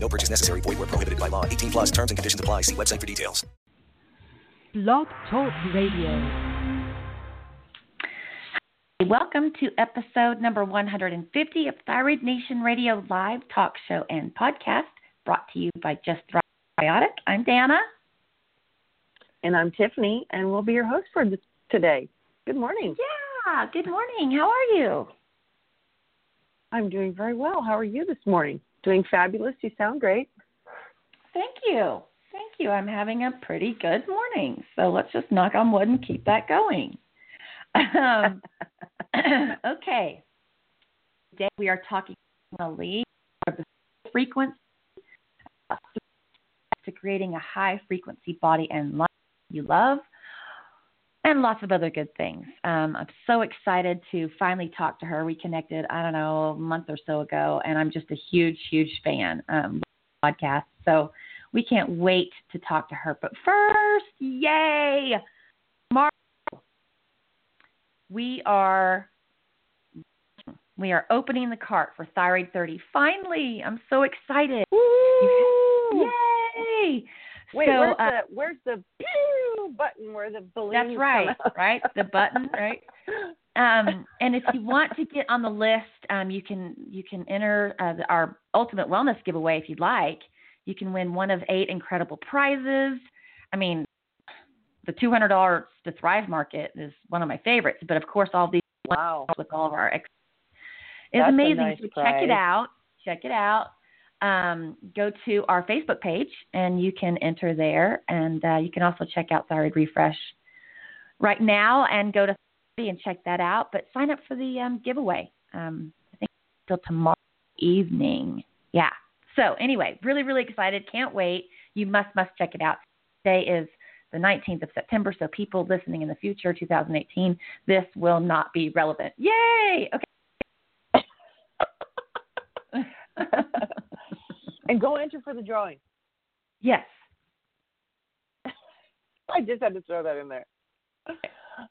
No purchase necessary. Void where prohibited by law. 18 plus terms and conditions apply. See website for details. Blog Talk Radio. Welcome to episode number 150 of Thyroid Nation Radio live talk show and podcast brought to you by Just Thrivebiotic. I'm Danna. And I'm Tiffany, and we'll be your host for today. Good morning. Yeah, good morning. How are you? I'm doing very well. How are you this morning? Doing fabulous. You sound great. Thank you. Thank you. I'm having a pretty good morning. So let's just knock on wood and keep that going. Um, okay. Today we are talking about the frequency to creating a high frequency body and life you love, and lots of other good things. Um, I'm so excited to finally talk to her. We connected, I don't know, a month or so ago, and I'm just a huge, huge fan um, podcast. So we can't wait to talk to her. But first, yay! Tomorrow, we are we are opening the cart for Thyroid 30. Finally, I'm so excited. Yay! Wait, so, where's uh, the where's the pew button where the balloons That's right, right? The button, right? Um, and if you want to get on the list, um, you can you can enter uh, the, our Ultimate Wellness giveaway if you'd like. You can win one of eight incredible prizes. I mean, the two hundred dollars to Thrive Market is one of my favorites, but of course, all these Wow. with all of our ex- is amazing. nice so check prize. it out. Check it out. Um, go to our Facebook page and you can enter there, and uh, you can also check out Thyroid Refresh right now and go to and check that out. But sign up for the um, giveaway. Um, I think till tomorrow evening. Yeah. So anyway, really, really excited. Can't wait. You must, must check it out. Today is the 19th of September, so people listening in the future, 2018, this will not be relevant. Yay! Okay. and go enter for the drawing. yes. I just had to throw that in there.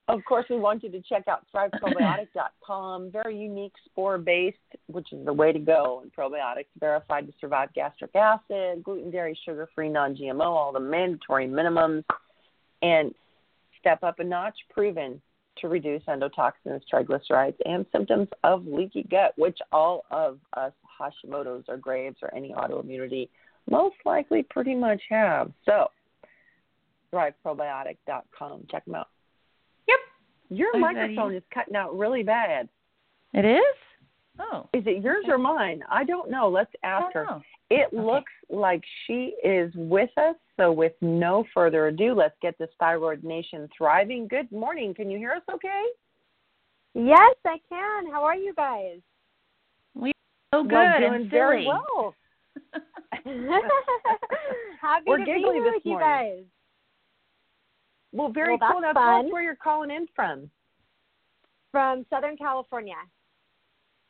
Of course, we want you to check out thriveprobiotic.com. Very unique spore based, which is the way to go. And probiotics verified to survive gastric acid, gluten, dairy, sugar free, non GMO, all the mandatory minimums. And step up a notch, proven to reduce endotoxins, triglycerides, and symptoms of leaky gut, which all of us Hashimoto's or Graves or any autoimmunity most likely pretty much have. So, thriveprobiotic.com. Check them out. Yep. Your microphone is cutting out really bad. It is? Oh. Is it yours or mine? I don't know. Let's ask her. It Okay. looks like she is with us. So, with no further ado, let's get this Thyroid Nation thriving. Good morning. Can you hear us okay? Yes, I can. How are you guys? We so good well, doing and very well. Happy We're to be here this with you guys. Well, very Well, cool. that's Now, tell us where you're calling in from. From Southern California.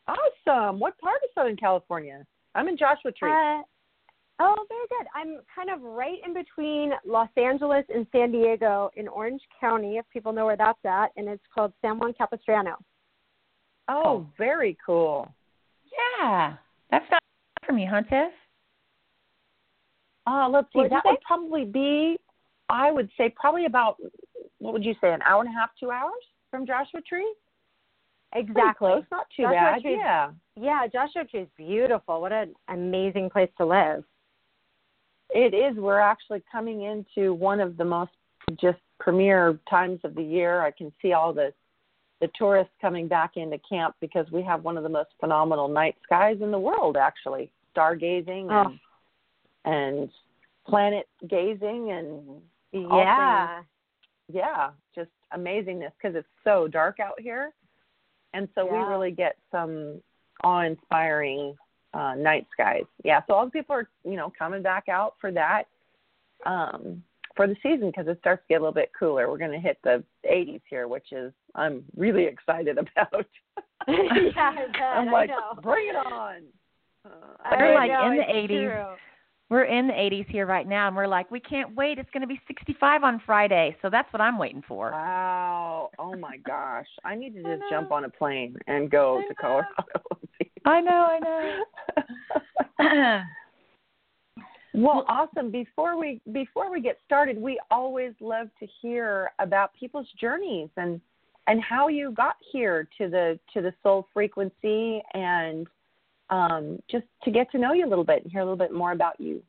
Awesome. What part of Southern California? I'm in Joshua Tree. Uh, oh, very good. I'm kind of right in between Los Angeles and San Diego in Orange County, if people know where that's at, and it's called San Juan Capistrano. oh, very cool. Yeah. That's not for me, huh, Tiff? Uh, let's see. What'd That would probably be, I would say, probably about, what would you say, an hour and a half, two hours from Joshua Tree? Exactly. close. Not too Joshua bad. Tree- Yeah. Yeah, Joshua Tree is beautiful. What an amazing place to live. It is. We're actually coming into one of the most just premier times of the year. I can see all the the tourists coming back into camp because we have one of the most phenomenal night skies in the world. Actually, stargazing Oh. and and planet gazing and Yeah. yeah, just amazingness because it's so dark out here, and so we really get some awe-inspiring uh, night skies. Yeah, so all the people are you know coming back out for that. Um, for the season because it starts to get a little bit cooler. We're going to hit the 80s here, which is I'm really excited about. yeah, I bet, I'm I like, know. bring it on. Uh, We're like know, in the 80s. true. We're in the 80s here right now, and we're like, we can't wait. It's going to be 65 on Friday, so that's what I'm waiting for. Wow. Oh my gosh. I need to just jump on a plane and go to. Colorado. I know, I know. well, awesome. Before we before we get started, we always love to hear about people's journeys and and how you got here to the to the soul frequency and um, just to get to know you a little bit and hear a little bit more about you.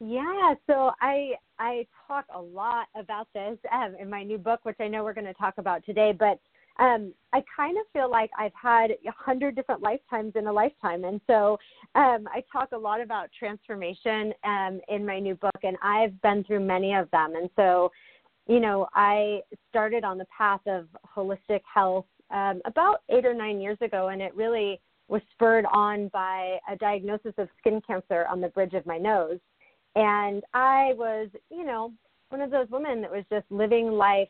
Yeah, so I I talk a lot about this um, in my new book, which I know we're going to talk about today. But um, I kind of feel like I've had a hundred different lifetimes in a lifetime, and so um, I talk a lot about transformation um, in my new book, and I've been through many of them. And so, you know, I started on the path of holistic health um, about eight or nine years ago, and it really was spurred on by a diagnosis of skin cancer on the bridge of my nose. And I was, you know, one of those women that was just living life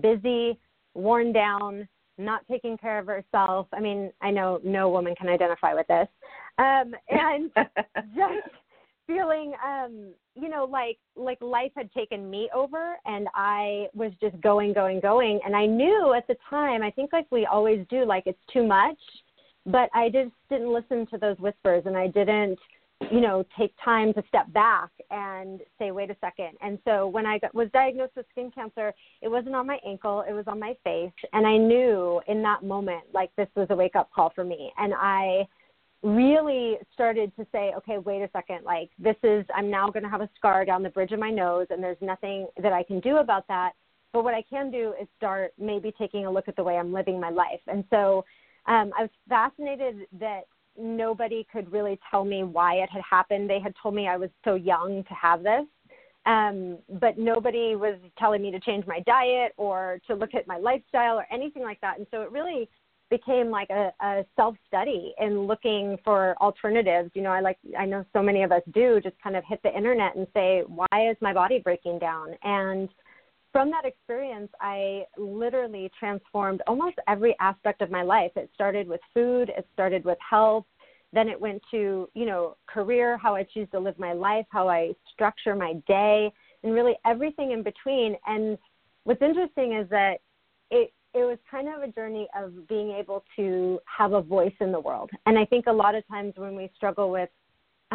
busy, worn down, not taking care of herself. I mean, I know no woman can identify with this. Um, and just feeling um you know like like life had taken me over and i was just going going going and i knew at the time i think like we always do like it's too much but i just didn't listen to those whispers and i didn't you know take time to step back and say wait a second and so when i got, was diagnosed with skin cancer it wasn't on my ankle it was on my face and i knew in that moment like this was a wake up call for me and i really started to say, okay, wait a second, like this is, I'm now going to have a scar down the bridge of my nose, and there's nothing that I can do about that. But what I can do is start maybe taking a look at the way I'm living my life. And so um, I was fascinated that nobody could really tell me why it had happened. They had told me I was so young to have this. Um, but nobody was telling me to change my diet or to look at my lifestyle or anything like that. And so it really became like a, a self study and looking for alternatives. You know, I like I know so many of us do just kind of hit the internet and say, why is my body breaking down? And from that experience, I literally transformed almost every aspect of my life. It started with food, it started with health, then it went to, you know, career, how I choose to live my life, how I structure my day, and really everything in between. And what's interesting is that it it was kind of a journey of being able to have a voice in the world. And I think a lot of times when we struggle with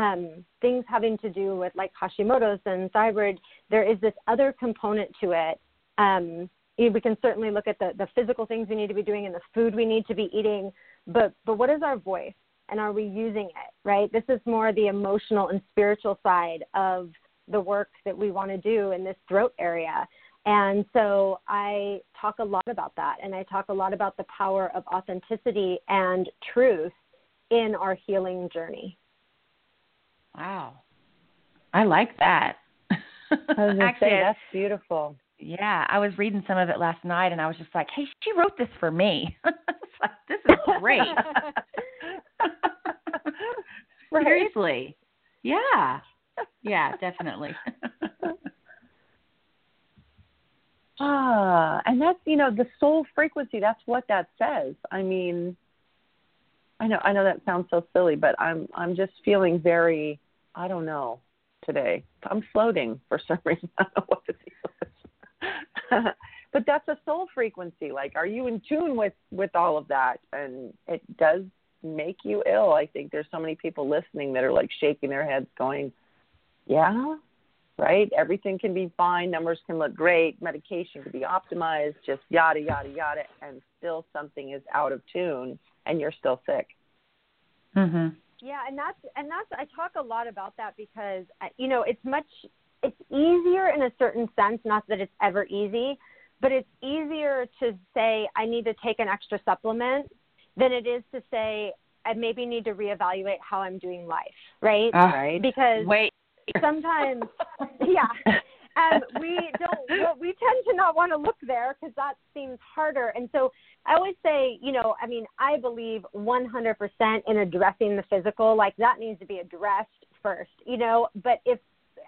um, things having to do with like Hashimoto's and thyroid, there is this other component to it. Um, we can certainly look at the, the physical things we need to be doing and the food we need to be eating, but but what is our voice and are we using it? Right. This is more the emotional and spiritual side of the work that we want to do in this throat area. And so I talk a lot about that, and I talk a lot about the power of authenticity and truth in our healing journey. Wow. I like that. I was Actually, say, that's beautiful. yeah, I was reading some of it last night and I was just like, hey, she wrote this for me. like, this is great. Right? Seriously. Yeah. Yeah, definitely. Ah, and that's you know the soul frequency. That's what that says. I mean, I know I know that sounds so silly, but I'm I'm just feeling very I don't know today. I'm floating for some reason. I don't know what the deal is. but that's a soul frequency. Like, are you in tune with with all of that? And it does make you ill. I think there's so many people listening that are like shaking their heads, going, "Yeah, right? Everything can be fine, numbers can look great, medication can be optimized, just yada, yada, yada, and still something is out of tune and you're still sick. mhm. Yeah, and that's and that's I talk a lot about that because uh, you know it's much it's easier in a certain sense. Not that it's ever easy, but it's easier to say I need to take an extra supplement than it is to say I maybe need to reevaluate how I'm doing life, right? Ah, right? Because Wait. sometimes, yeah, um, we don't. We tend to not want to look there because that seems harder. And so I always say, you know, I mean, I believe 100% in addressing the physical. Like that needs to be addressed first, you know. But if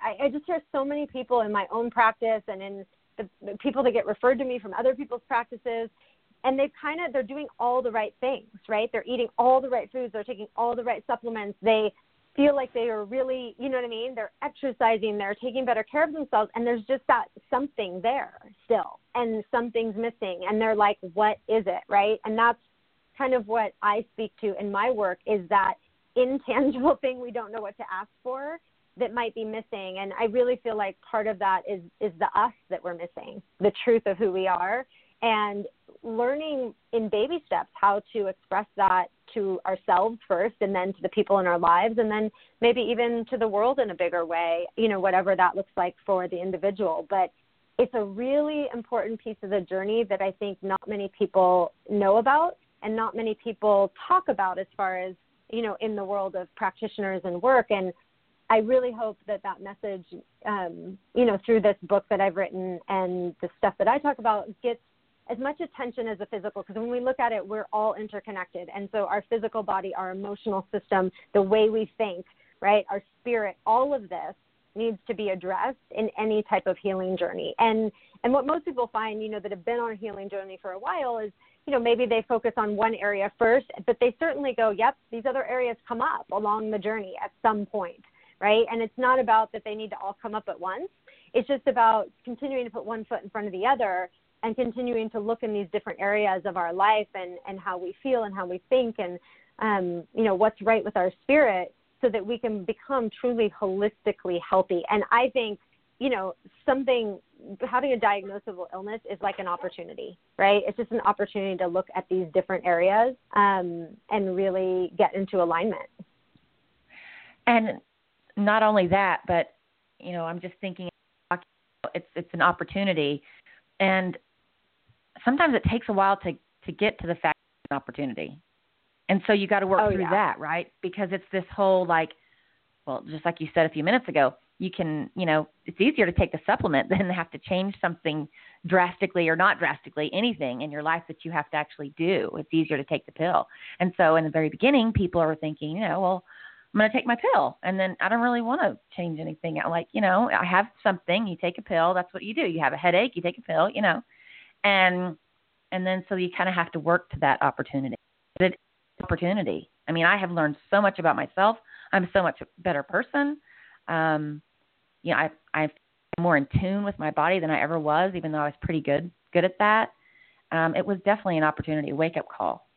I, I just hear so many people in my own practice and in the, the people that get referred to me from other people's practices and they've kind of they're doing all the right things right they're eating all the right foods they're taking all the right supplements they feel like they are really you know what i mean? They're exercising they're taking better care of themselves and there's just that something there still and something's missing and they're like what is it? Right? And that's kind of what i speak to in my work is that intangible thing we don't know what to ask for that might be missing and i really feel like part of that is is the us that we're missing the truth of who we are and learning in baby steps how to express that to ourselves first and then to the people in our lives and then maybe even to the world in a bigger way you know whatever that looks like for the individual. But it's a really important piece of the journey that i think not many people know about and not many people talk about as far as you know in the world of practitioners and work. And I really hope that that message, um, you know, through this book that I've written and the stuff that I talk about gets as much attention as the physical because when we look at it, we're all interconnected. And so our physical body, our emotional system, the way we think, right, our spirit, all of this needs to be addressed in any type of healing journey. And and what most people find, you know, that have been on a healing journey for a while is, you know, maybe they focus on one area first, but they certainly go, yep, these other areas come up along the journey at some point, right? And it's not about that they need to all come up at once. It's just about continuing to put one foot in front of the other and continuing to look in these different areas of our life and, and how we feel and how we think and um, you know what's right with our spirit so that we can become truly holistically healthy. And i think you know something having a diagnosable illness is like an opportunity right? It's just an opportunity to look at these different areas um, and really get into alignment. And not only that but you know i'm just thinking it's it's an opportunity. And sometimes it takes a while to to get to the fact of an opportunity. And so you got to work oh, through yeah. that, right? Because it's this whole like, well, just like you said a few minutes ago, you can, you know, it's easier to take the supplement than have to change something drastically or not drastically anything in your life that you have to actually do. It's easier to take the pill. And so in the very beginning, people are thinking, you know, well, I'm going to take my pill. And then I don't really want to change anything. I'm like, you know, I have something, you take a pill. That's what you do. You have a headache, you take a pill, you know and and then so you kind of have to work to that opportunity. Opportunity. I mean, I have learned so much about myself. I'm so much a better person. Um, you know, I I'm more in tune with my body than I ever was, even though I was pretty good good at that. Um, it was definitely an opportunity, a wake up call.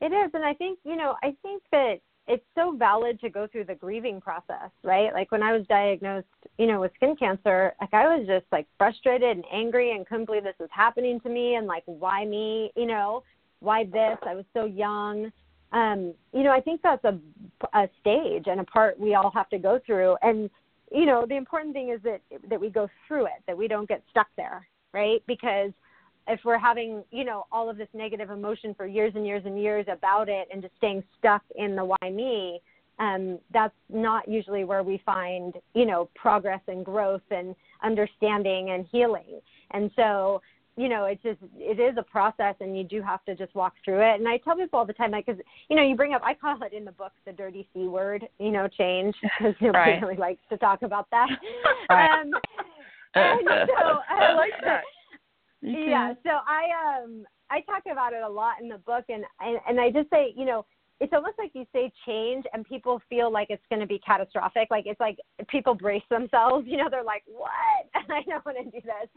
It is, and I think you know, I think that it's so valid to go through the grieving process, right? Like when I was diagnosed, you know, with skin cancer, like I was just like frustrated and angry and couldn't believe this was happening to me and like why me, you know, why this? I was so young. Um, you know, I think that's a a stage and a part we all have to go through and you know, the important thing is that that we go through it, that we don't get stuck there, right? Because if we're having you know all of this negative emotion for years and years and years about it and just staying stuck in the why me um, that's not usually where we find you know progress and growth and understanding and healing and so you know it's just it is a process and you do have to just walk through it and i tell people all the time like because you know you bring up i call it in the book the dirty c word you know change because nobody right. really likes to talk about that right. um, and so I like that. Yeah so i um i talk about it a lot in the book and and, and i just say you know it's almost like you say change and people feel like it's going to be catastrophic like it's like people brace themselves you know they're like what? I don't want to do this.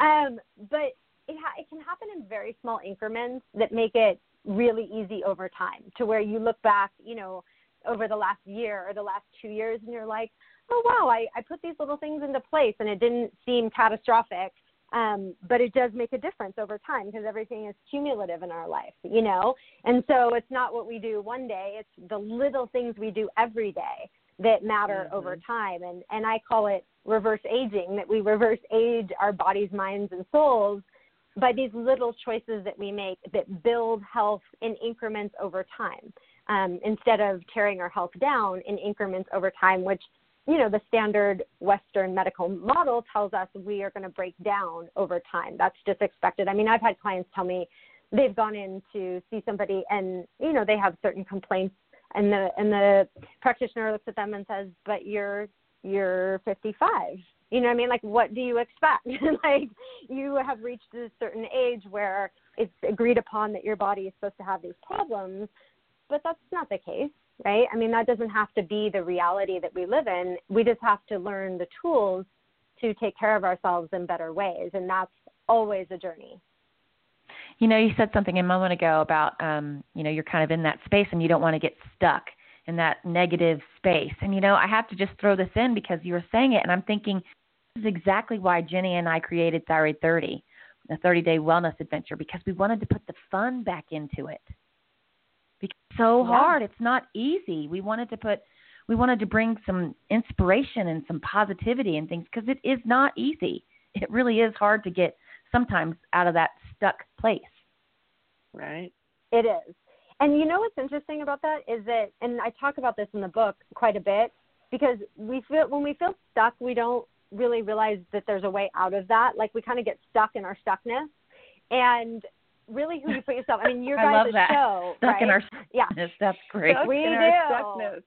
Um but it ha- it can happen in very small increments that make it really easy over time to where you look back you know over the last year or the last two years and you're like oh wow i i put these little things into place and it didn't seem catastrophic um, but it does make a difference over time because everything is cumulative in our life, you know? And so it's not what we do one day, it's the little things we do every day that matter Mm-hmm. over time. And, and I call it reverse aging, that we reverse age our bodies, minds, and souls by these little choices that we make that build health in increments over time um, instead of tearing our health down in increments over time, which you know, the standard Western medical model tells us we are going to break down over time. That's just expected. I mean, I've had clients tell me they've gone in to see somebody and, you know, they have certain complaints and the and the practitioner looks at them and says, "But you're you're 55 you know what i mean like what do you expect like you have reached a certain age where it's agreed upon that your body is supposed to have these problems but that's not the case right? I mean that doesn't have to be the reality that we live in. We just have to learn the tools to take care of ourselves in better ways and that's always a journey. You know you said something a moment ago about um you know you're kind of in that space and you don't want to get stuck in that negative space. And you know i have to just throw this in because you were saying it and i'm thinking this is exactly why jenny and i created thyroid 30 the 30 day wellness adventure because we wanted to put the fun back into it because it's so Yeah. hard it's not easy we wanted to put we wanted to bring some inspiration and some positivity and things because it is not easy it really is hard to get sometimes out of that stuck place Right. It is. And you know what's interesting about that is that, and I talk about this in the book quite a bit, because we feel when we feel stuck, we don't really realize that there's a way out of that. Like we kind of get stuck in our stuckness, and really, who you put yourself. I mean, your I guys' love that. show, stuck right? in our yeah. stuckness. that's great Stuck We in do. our stuckness.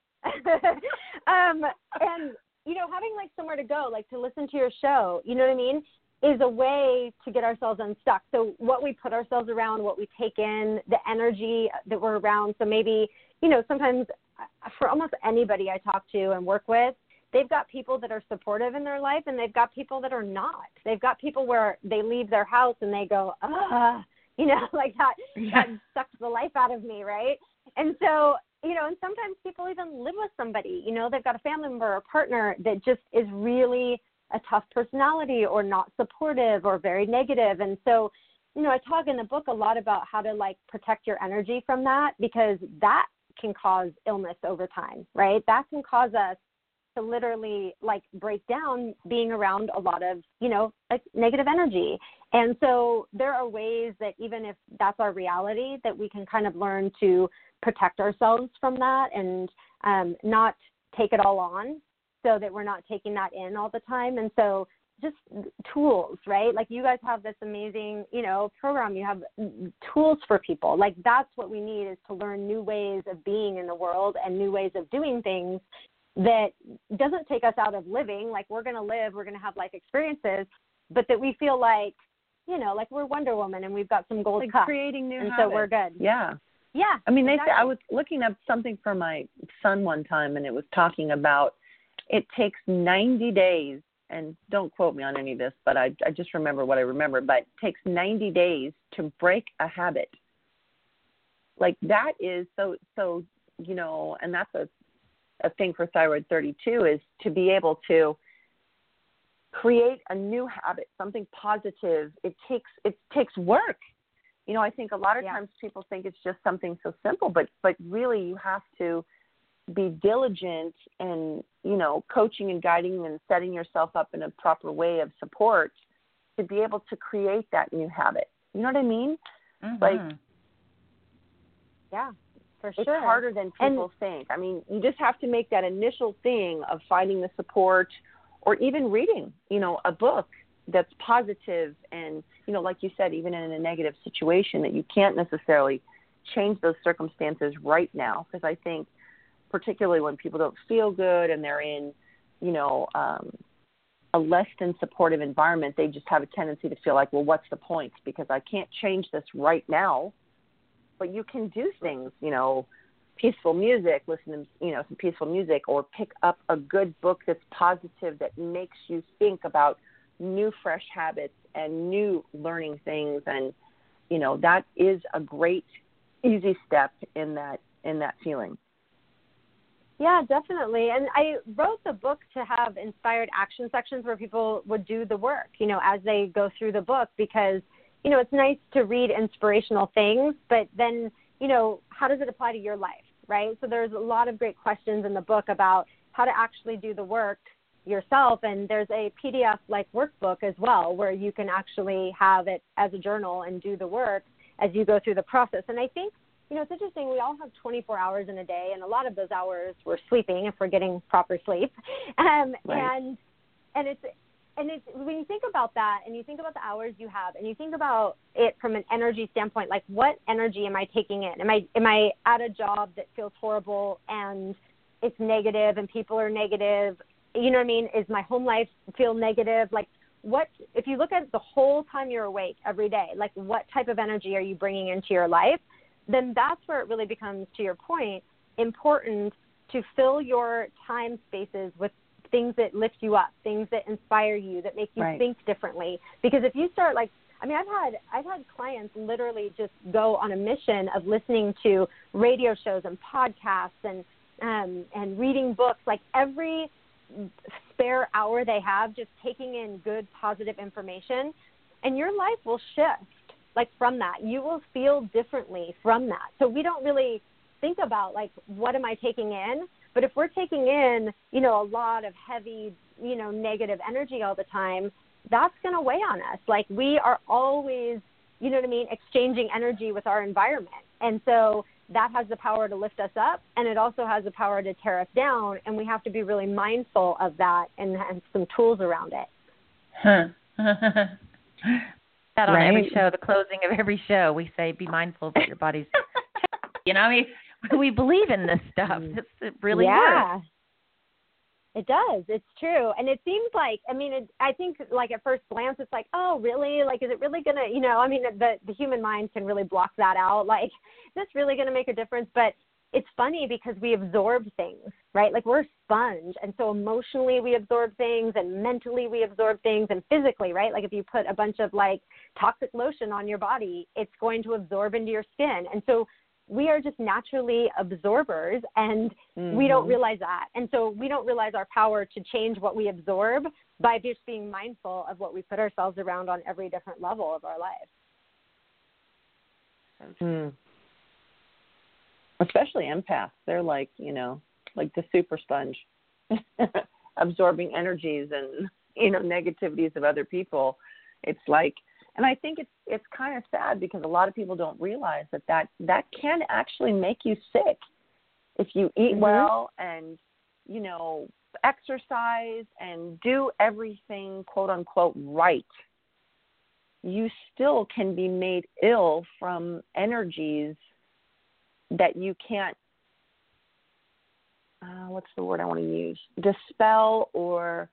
um, and you know, having like somewhere to go, like to listen to your show, you know what I mean, is a way to get ourselves unstuck. So what we put ourselves around, what we take in, the energy that we're around. So maybe, you know, sometimes uh, for almost anybody I talk to and work with, they've got people that are supportive in their life and they've got people that are not. They've got people where they leave their house and they go, ah, you know, like that, that sucks the life out of me, right? And so, you know, and sometimes people even live with somebody, you know, they've got a family member or partner that just is really a tough personality or not supportive or very negative. And so, you know, I talk in the book a lot about how to like protect your energy from that because that can cause illness over time, right? That can cause us to literally like break down being around a lot of, you know, like negative energy. And so there are ways that even if that's our reality, that we can kind of learn to protect ourselves from that and um, not take it all on so that we're not taking that in all the time. And so just tools, right? Like you guys have this amazing, you know, program. You have tools for people. Like that's what we need is to learn new ways of being in the world and new ways of doing things that doesn't take us out of living. Like we're going to live, we're going to have life experiences, but that we feel like, you know, like we're Wonder Woman and we've got some gold Like cups, creating new and habits. so we're good. Yeah. Yeah. I mean, they say I was looking up something for my son one time, and it was talking about it takes 90 days, and don't quote me on any of this, but I, I just remember what I remember. But it takes 90 days to break a habit. Like that is so so you know, and that's a a thing for thyroid 32 is to be able to create a new habit, something positive. It takes it takes work you know i think a lot of Yeah. times people think it's just something so simple but but really you have to be diligent and you know coaching and guiding and setting yourself up in a proper way of support to be able to create that new habit you know what i mean Like, Mhm. Yeah, for it's harder than And- people think. I mean you just have to make that initial thing of finding the support or even reading you know a book that's positive and you know like you said even in a negative situation that you can't necessarily change those circumstances right now. Because i think particularly when people don't feel good and they're in you know um a less than supportive environment they just have a tendency to feel like well what's the point? Because i can't change this right now but you can do things you know peaceful music listen to you know some peaceful music or pick up a good book that's positive that makes you think about new fresh habits and new learning things and you know that is a great easy step in that in that feeling Yeah, definitely. And I wrote the book to have inspired action sections where people would do the work, you know, as they go through the book because, you know, it's nice to read inspirational things, but then, you know, how does it apply to your life, right? So there's a lot of great questions in the book about how to actually do the work yourself and there's a PDF like workbook as well where you can actually have it as a journal and do the work as you go through the process. And I think you know, it's interesting. We all have 24 hours in a day, and a lot of those hours we're sleeping if we're getting proper sleep. Um, Right. And and it's and it's when you think about that, and you think about the hours you have, and you think about it from an energy standpoint, like what energy am I taking in? Am I am I at a job that feels horrible and it's negative, and people are negative? you know what I mean? Is my home life feel negative? Like, what if you look at the whole time you're awake every day? Like, what type of energy are you bringing into your life? Then that's where it really becomes, to your point, important to fill your time spaces with things that lift you up, things that inspire you, that make you Right. think differently. Because if you start like I mean, I've had I've had clients literally just go on a mission of listening to radio shows and podcasts and um, and reading books. Like every spare hour they have, just taking in good, positive information, and your life will shift. Like from that, you will feel differently from that. So we don't really think about like what am I taking in, but if we're taking in, you know, a lot of heavy, you know, negative energy all the time, that's going to weigh on us. Like we are always, you know what I mean, exchanging energy with our environment. And so that has the power to lift us up and it also has the power to tear us down and we have to be really mindful of that and have some tools around it. Huh. that on every show, the closing of every show, we say, "Be mindful that your body's." you know, I mean, we believe in this stuff. Mm-hmm. It's, it really yeah. works. It does. It's true. And it seems like, I mean, it, I think like at first glance, it's like, oh, really? Like, is it really going to, you know, I mean, the, the human mind can really block that out. Like, is this really going to make a difference? But it's funny because we absorb things, right? Like we're a sponge. And so emotionally we absorb things and mentally we absorb things and physically, right? Like if you put a bunch of like toxic lotion on your body, it's going to absorb into your skin. And so we are just naturally absorbers and we don't Mhm. realize that. And so we don't realize our power to change what we absorb by just being mindful of what we put ourselves around on every different level of our life. Mm. Especially empaths. They're like, you know, like the super sponge, absorbing energies and, you know, negativities of other people. It's like, and I think it's it's kind of sad because a lot of people don't realize that that that can actually make you sick if you eat Mhm. well and you know exercise and do everything quote unquote right you still can be made ill from energies that you can't uh, what's the word I want to use dispel or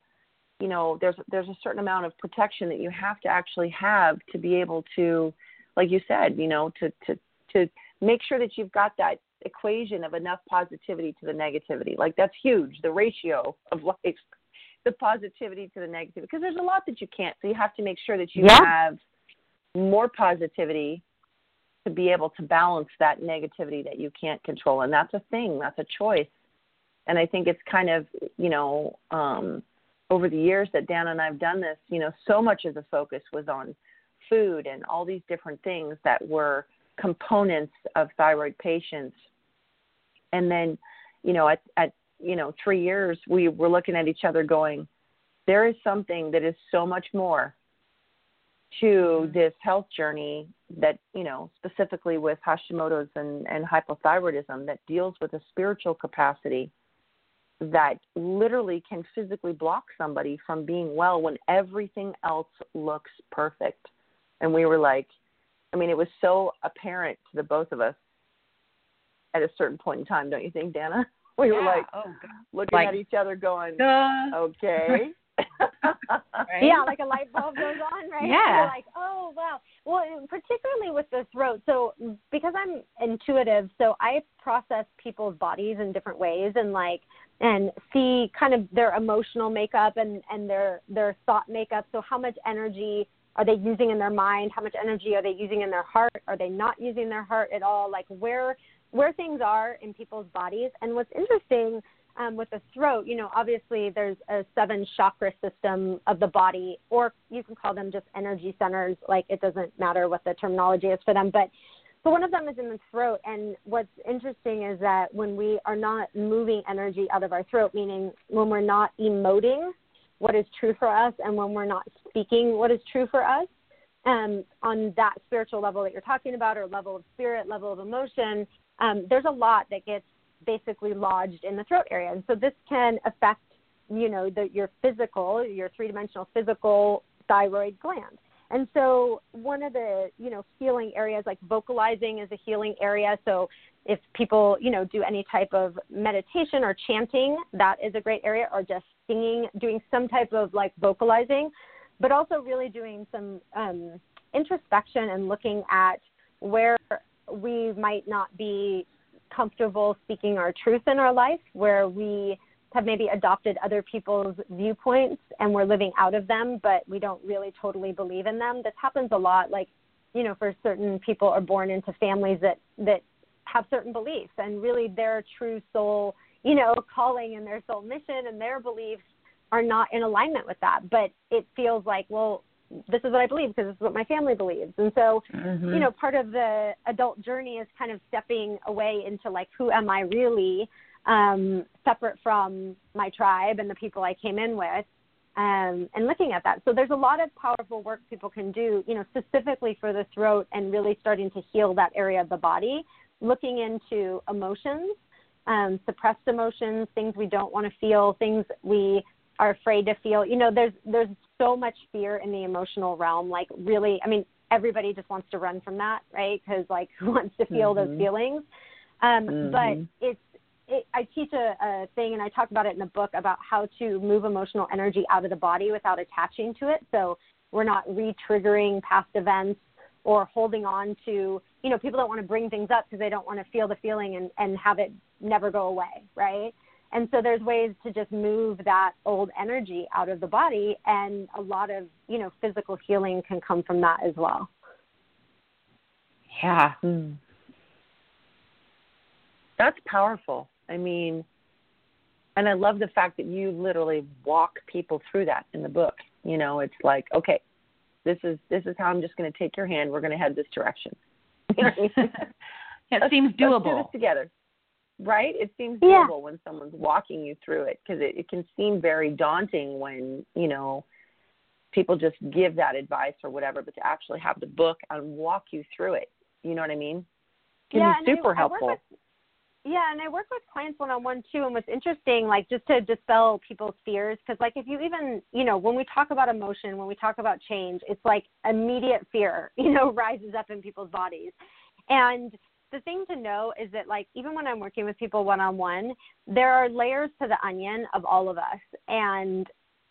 you know there's there's a certain amount of protection that you have to actually have to be able to like you said you know to to to make sure that you've got that equation of enough positivity to the negativity. Like that's huge the ratio of life the positivity to the negativity because there's a lot that you can't. So you have to make sure that you Yeah. have more positivity to be able to balance that negativity that you can't control. And that's a thing that's a choice. And i think it's kind of you know um over the years that dan and i've done this you know so much of the focus was on food and all these different things that were components of thyroid patients. And then you know at at you know 3 years we were looking at each other going there is something that is so much more to mm-hmm. this health journey that you know specifically with Hashimoto's and, and hypothyroidism that deals with a spiritual capacity that literally can physically block somebody from being well when everything else looks perfect. And we were like, I mean, it was so apparent to the both of us at a certain point in time, don't you think, Danna? We were like oh, looking Like- at each other going, Duh. okay. Right? Yeah, like a light bulb goes on, right? Yeah. You're like, oh wow. Well, particularly with the throat. So because I'm intuitive, so I process people's bodies in different ways, and like and see kind of their emotional makeup and and their their thought makeup. So how much energy are they using in their mind? How much energy are they using in their heart? Are they not using their heart at all? Like where where things are in people's bodies. And what's interesting um, with the throat, you know, obviously there's a seven chakra system of the body, or you can call them just energy centers. Like it doesn't matter what the terminology is for them, but so one of them is in the throat. And what's interesting is that when we are not moving energy out of our throat, meaning when we're not emoting what is true for us, and when we're not speaking what is true for us, um, on that spiritual level that you're talking about, or level of spirit, level of emotion, um, there's a lot that gets basically lodged in the throat area, and so this can affect, you know, the, your physical, your three-dimensional physical thyroid gland. And so one of the, you know, healing areas like vocalizing is a healing area. So if people, you know, do any type of meditation or chanting, that is a great area or just singing, doing some type of like vocalizing, but also really doing some um, introspection and looking at where we might not be comfortable speaking our truth in our life, where we have maybe adopted other people's viewpoints and we're living out of them, but we don't really totally believe in them. This happens a lot. Like, you know, for certain people are born into families that that have certain beliefs and really their true soul, you know, calling and their soul mission and their beliefs are not in alignment with that. But it feels like, well, this is what I believe because this is what my family believes. And so, Mm-hmm. you know, part of the adult journey is kind of stepping away into like, who am I really, um, separate from my tribe and the people I came in with, um, and looking at that. So there's a lot of powerful work people can do, you know, specifically for the throat and really starting to heal that area of the body, looking into emotions, um, suppressed emotions, things we don't want to feel, things we are afraid to feel. You know, there's there's so much fear in the emotional realm. Like really, I mean, everybody just wants to run from that, right? Because like, who wants to feel those Mhm. feelings? Um, Mhm. But it's it, I teach a, a thing, and I talk about it in the book about how to move emotional energy out of the body without attaching to it. So we're not re-triggering past events or holding on to. You know, people don't want to bring things up because they don't want to feel the feeling and and have it never go away, right? And so there's ways to just move that old energy out of the body, and a lot of you know physical healing can come from that as well. Yeah. Mm. That's powerful. I mean, and I love the fact that you literally walk people through that in the book. You know, it's like, okay, this is this is how I'm just going to take your hand. We're going to head this direction. You know I mean? It Let's- seems Let's do this together, right? It seems Yeah. doable when someone's walking you through it because it, it can seem very daunting when you know people just give that advice or whatever. But to actually have the book and walk you through it, you know what I mean? Can Yeah, be super I helpful. with- Yeah, and I work with clients one on one too. And what's interesting, like just to dispel people's fears, because like if you even, you know, when we talk about emotion, when we talk about change, it's like immediate fear, you know, rises up in people's bodies. And the thing to know is that like even when I'm working with people one on one, there are layers to the onion of all of us. And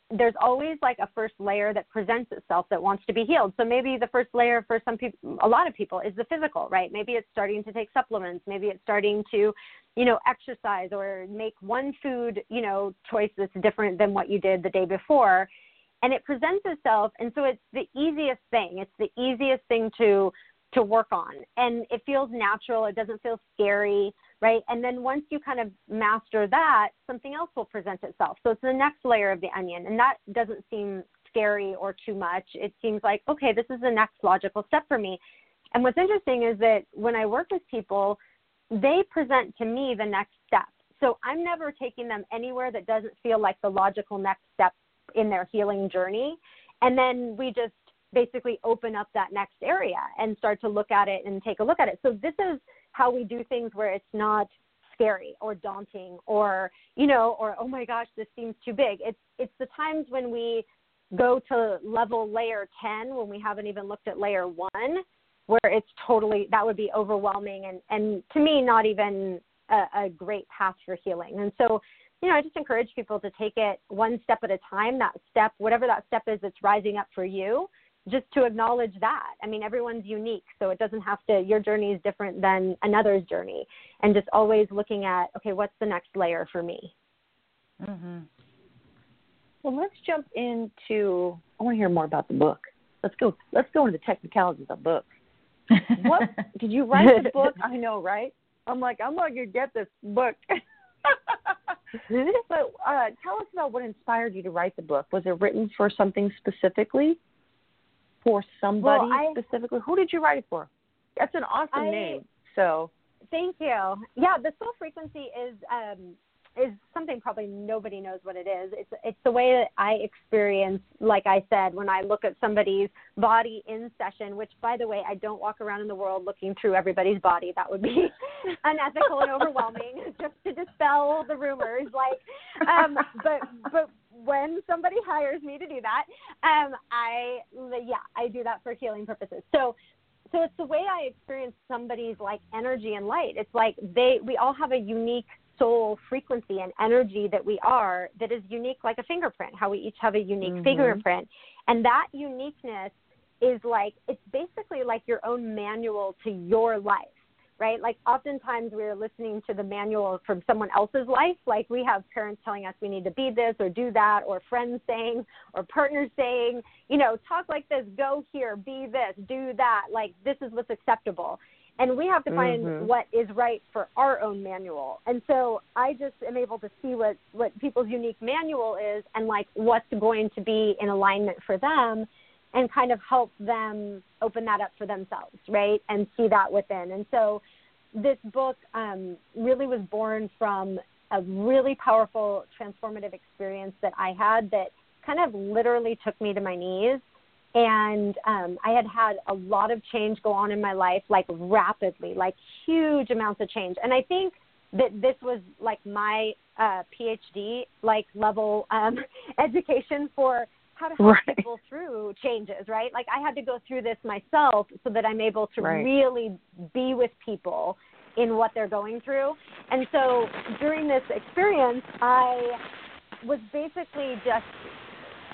there's always like a first layer that presents itself that wants to be healed. So maybe the first layer for some people, a lot of people, is the physical, right? Maybe it's starting to take supplements. Maybe it's starting to, you know, exercise or make one food, you know, choice that's different than what you did the day before. And it presents itself, and so it's the easiest thing. It's the easiest thing to to work on, and it feels natural. It doesn't feel scary right? And then once you kind of master that, something else will present itself. So it's the next layer of the onion, and that doesn't seem scary or too much. It seems like, okay, this is the next logical step for me. And what's interesting is that when I work with people, they present to me the next step. So I'm never taking them anywhere that doesn't feel like the logical next step in their healing journey. And then we just basically open up that next area and start to look at it and take a look at it. So this is how we do things where it's not scary or daunting or you know or oh my gosh this seems too big. It's it's the times when we go to level layer 10 when we haven't even looked at layer 1 where it's totally that would be overwhelming and and to me not even a, a great path for healing. And so you know i just encourage people to take it one step at a time that step whatever that step is that's rising up for you just to acknowledge that. I mean, everyone's unique, so it doesn't have to, your journey is different than another's journey. And just always looking at, okay, what's the next layer for me? Mm-hmm. Well, let's jump into. I want to hear more about the book. Let's go. Let's go into the technicalities of the book. What did you write the book? I know, right? I'm like, I'm gonna get this book. but uh, tell us about what inspired you to write the book. Was it written for something specifically? For somebody Well, I- specifically? Who did you write it for? That's an awesome I- name. So Thank you. Yeah, the soul frequency is um, is something probably nobody knows what it is. It's it's the way that I experience, like I said, when I look at somebody's body in session. Which, by the way, I don't walk around in the world looking through everybody's body. That would be unethical and overwhelming. Just to dispel the rumors, like, um, but but when somebody hires me to do that, um, I yeah, I do that for healing purposes. So so it's the way I experience somebody's like energy and light. It's like they we all have a unique soul frequency and energy that we are that is unique like a fingerprint, how we each have a unique Mhm. fingerprint. And that uniqueness is like it's basically like your own manual to your life right? Like oftentimes we're listening to the manual from someone else's life. Like we have parents telling us we need to be this or do that, or friends saying, or partners saying, you know, talk like this, go here, be this, do that. Like this is what's acceptable. And we have to find Mhm. what is right for our own manual. And so I just am able to see what, what people's unique manual is and like what's going to be in alignment for them and kind of help them open that up for themselves, right? And see that within. And so this book um, really was born from a really powerful transformative experience that I had that kind of literally took me to my knees. And um, I had had a lot of change go on in my life, like rapidly, like huge amounts of change. And I think that this was like my uh, PhD like level um, education for how to help Right. people through changes, right? Like I had to go through this myself so that I'm able to Right. really be with people in what they're going through. And so during this experience, I was basically just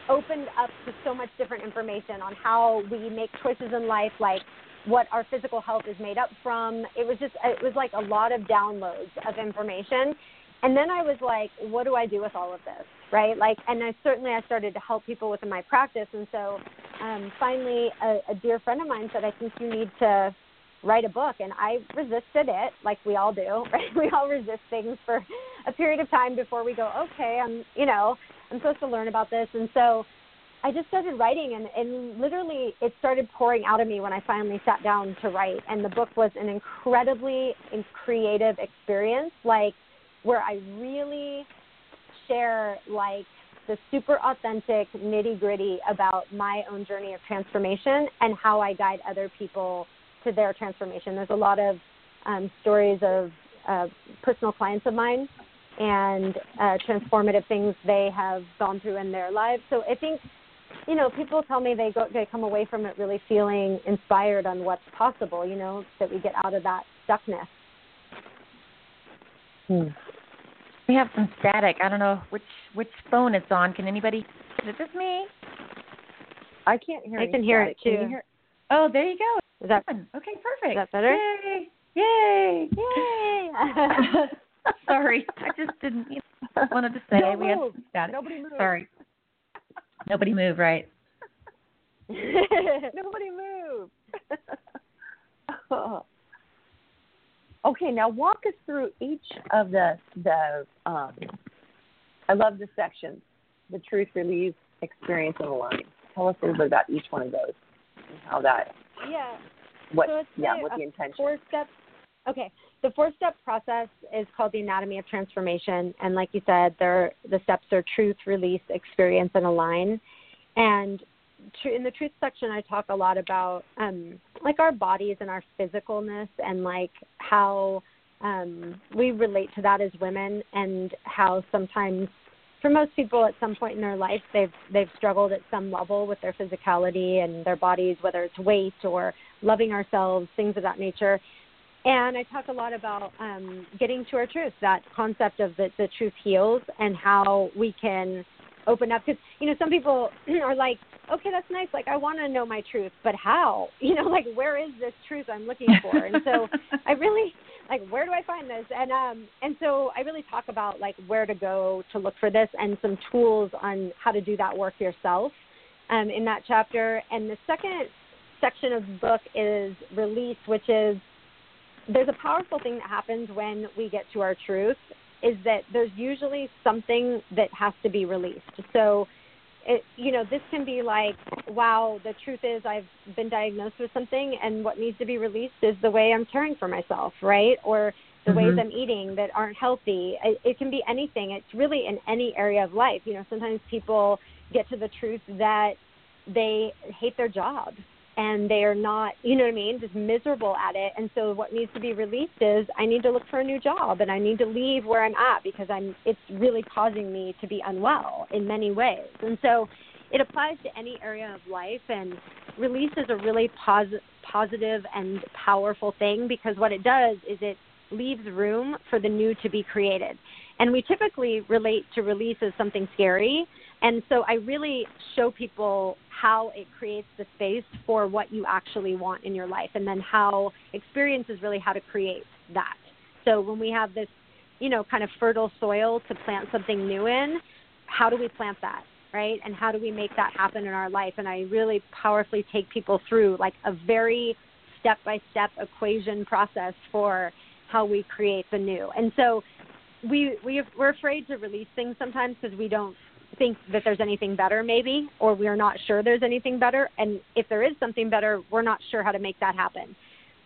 opened up to so much different information on how we make choices in life, like what our physical health is made up from. It was just, it was like a lot of downloads of information. And then I was like, what do I do with all of this? Right? Like, and I certainly I started to help people within my practice. And so um, finally, a, a dear friend of mine said, I think you need to write a book. And I resisted it, like we all do, right? We all resist things for a period of time before we go, okay, I'm, you know, I'm supposed to learn about this. And so I just started writing, and, and literally it started pouring out of me when I finally sat down to write. And the book was an incredibly creative experience, like where I really share like the super authentic nitty gritty about my own journey of transformation and how I guide other people to their transformation. There's a lot of um, stories of uh, personal clients of mine and uh, transformative things they have gone through in their lives. So I think, you know, people tell me they go they come away from it really feeling inspired on what's possible. You know, that we get out of that stuckness. Hmm. We have some static. I don't know which which phone it's on. Can anybody? Is it just me? I can't hear. I can hear static. it, too. hear- Oh, there you go. Is that. Okay, perfect. Is that better? Yay! Yay! yay? Sorry, I just didn't you know, wanted to say Don't we had move. some static. Nobody move. Sorry. Nobody move, right? Nobody move. okay, now walk us through each of the the. Um, I love the sections. The truth, release, experience, and align. Tell us a little bit about each one of those and how that. yeah. What? So yeah. a- What the intention? four steps. okay the four step process is called the anatomy of transformation. And like you said the steps are truth release experience and align. And tr- in the truth section i talk a lot about um like our bodies and our physicalness and like how um we relate to that as women and how sometimes for most people at some point in their life they've they've struggled at some level with their physicality and their bodies whether it's weight or loving ourselves things of that nature and I talk a lot about um, getting to our truth, that concept of the, the truth heals and how we can open up. Because, you know, some people are like, okay, that's nice. Like, I want to know my truth, but how? You know, like, where is this truth I'm looking for? And so I really, like, where do I find this? And, um, and so I really talk about, like, where to go to look for this and some tools on how to do that work yourself um, in that chapter. And the second section of the book is release, which is there's a powerful thing that happens when we get to our truth is that there's usually something that has to be released. So, it, you know, this can be like, wow, the truth is I've been diagnosed with something, and what needs to be released is the way I'm caring for myself, right? Or the ways Mhm. I'm eating that aren't healthy. It, it can be anything. It's really in any area of life. You know, sometimes people get to the truth that they hate their job and they are not, you know what I mean, just miserable at it. And so what needs to be released is I need to look for a new job and I need to leave where I'm at because I'm it's really causing me to be unwell in many ways. And so it applies to any area of life and release is a really posi- positive and powerful thing because what it does is it leaves room for the new to be created. And we typically relate to release as something scary. And so I really show people how it creates the space for what you actually want in your life and then how experience is really how to create that. So when we have this, you know, kind of fertile soil to plant something new in, how do we plant that? Right? And how do we make that happen in our life? And I really powerfully take people through like a very step by step equation process for how we create the new. And so we we we're afraid to release things sometimes because we don't think that there's anything better maybe or we're not sure there's anything better. And if there is something better we're not sure how to make that happen.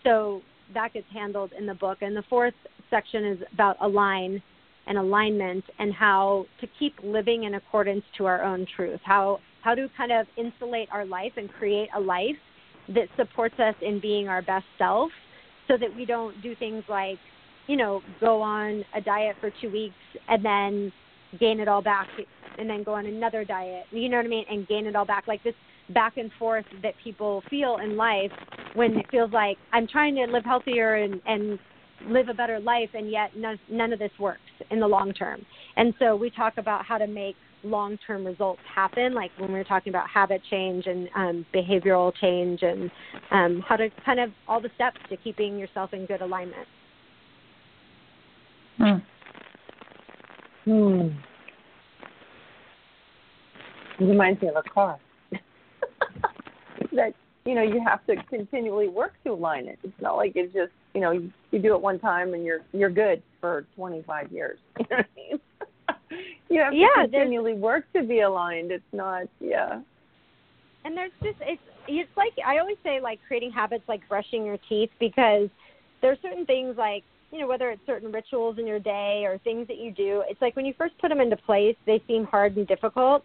So that gets handled in the book. And the fourth section is about align and alignment and how to keep living in accordance to our own truth. How how to kind of insulate our life and create a life that supports us in being our best self so that we don't do things like you know, go on a diet for two weeks and then gain it all back and then go on another diet. You know what I mean? And gain it all back. Like this back and forth that people feel in life when it feels like I'm trying to live healthier and, and live a better life and yet none, none of this works in the long term. And so we talk about how to make long term results happen, like when we were talking about habit change and um, behavioral change and um, how to kind of all the steps to keeping yourself in good alignment. Hmm. Hmm. Reminds me of a car. that you know you have to continually work to align it. It's not like it's just you know you, you do it one time and you're you're good for 25 years. You know what I mean? you have to yeah, continually work to be aligned. It's not yeah. And there's just it's it's like I always say like creating habits like brushing your teeth because there's certain things like you know, whether it's certain rituals in your day or things that you do, it's like when you first put them into place, they seem hard and difficult.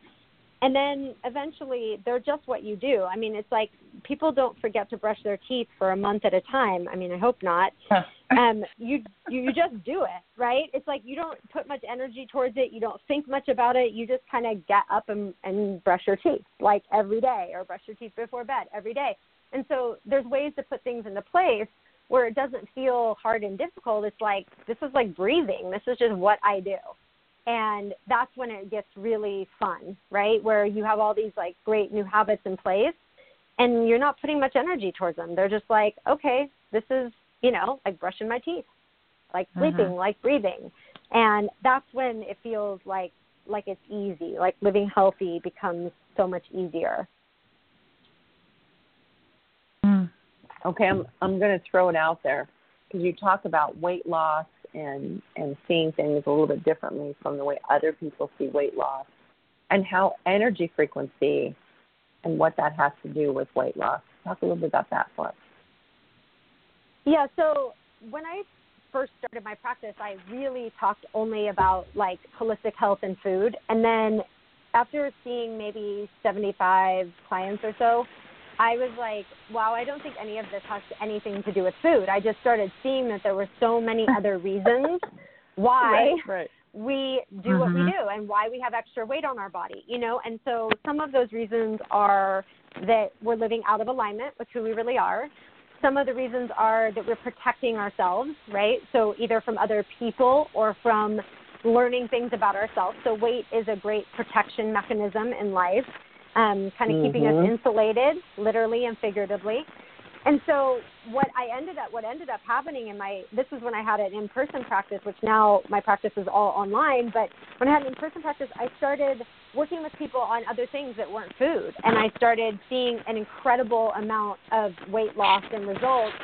And then eventually they're just what you do. I mean, it's like people don't forget to brush their teeth for a month at a time. I mean, I hope not. um, you, you you just do it, right? It's like you don't put much energy towards it. You don't think much about it. You just kind of get up and, and brush your teeth like every day, or brush your teeth before bed every day. And so there's ways to put things into place where it doesn't feel hard and difficult. It's like this is like breathing. This is just what I do. And that's when it gets really fun, right? Where you have all these like great new habits in place and you're not putting much energy towards them. They're just like, okay, this is, you know, like brushing my teeth, like mm-hmm. sleeping, mm-hmm. like breathing. And that's when it feels like like it's easy, like living healthy becomes so much easier. Okay, I'm I'm going to throw it out there because you talk about weight loss and and seeing things a little bit differently from the way other people see weight loss, and how energy frequency and what that has to do with weight loss. Talk a little bit about that for us. Yeah. So when I first started my practice, I really talked only about like holistic health and food, and then after seeing maybe 75 clients or so, I was like, wow, I don't think any of this has anything to do with food. I just started seeing that there were so many other reasons why right, right. we do mm-hmm. what we do and why we have extra weight on our body, you know? And so some of those reasons are that we're living out of alignment with who we really are. Some of the reasons are that we're protecting ourselves, right? So either from other people or from learning things about ourselves. So weight is a great protection mechanism in life um, kind of mm-hmm. keeping us mm-hmm. insulated, literally and figuratively. And so what I ended up what ended up happening in my this was when I had an in person practice, which now my practice is all online, but when I had an in person practice I started working with people on other things that weren't food and I started seeing an incredible amount of weight loss and results.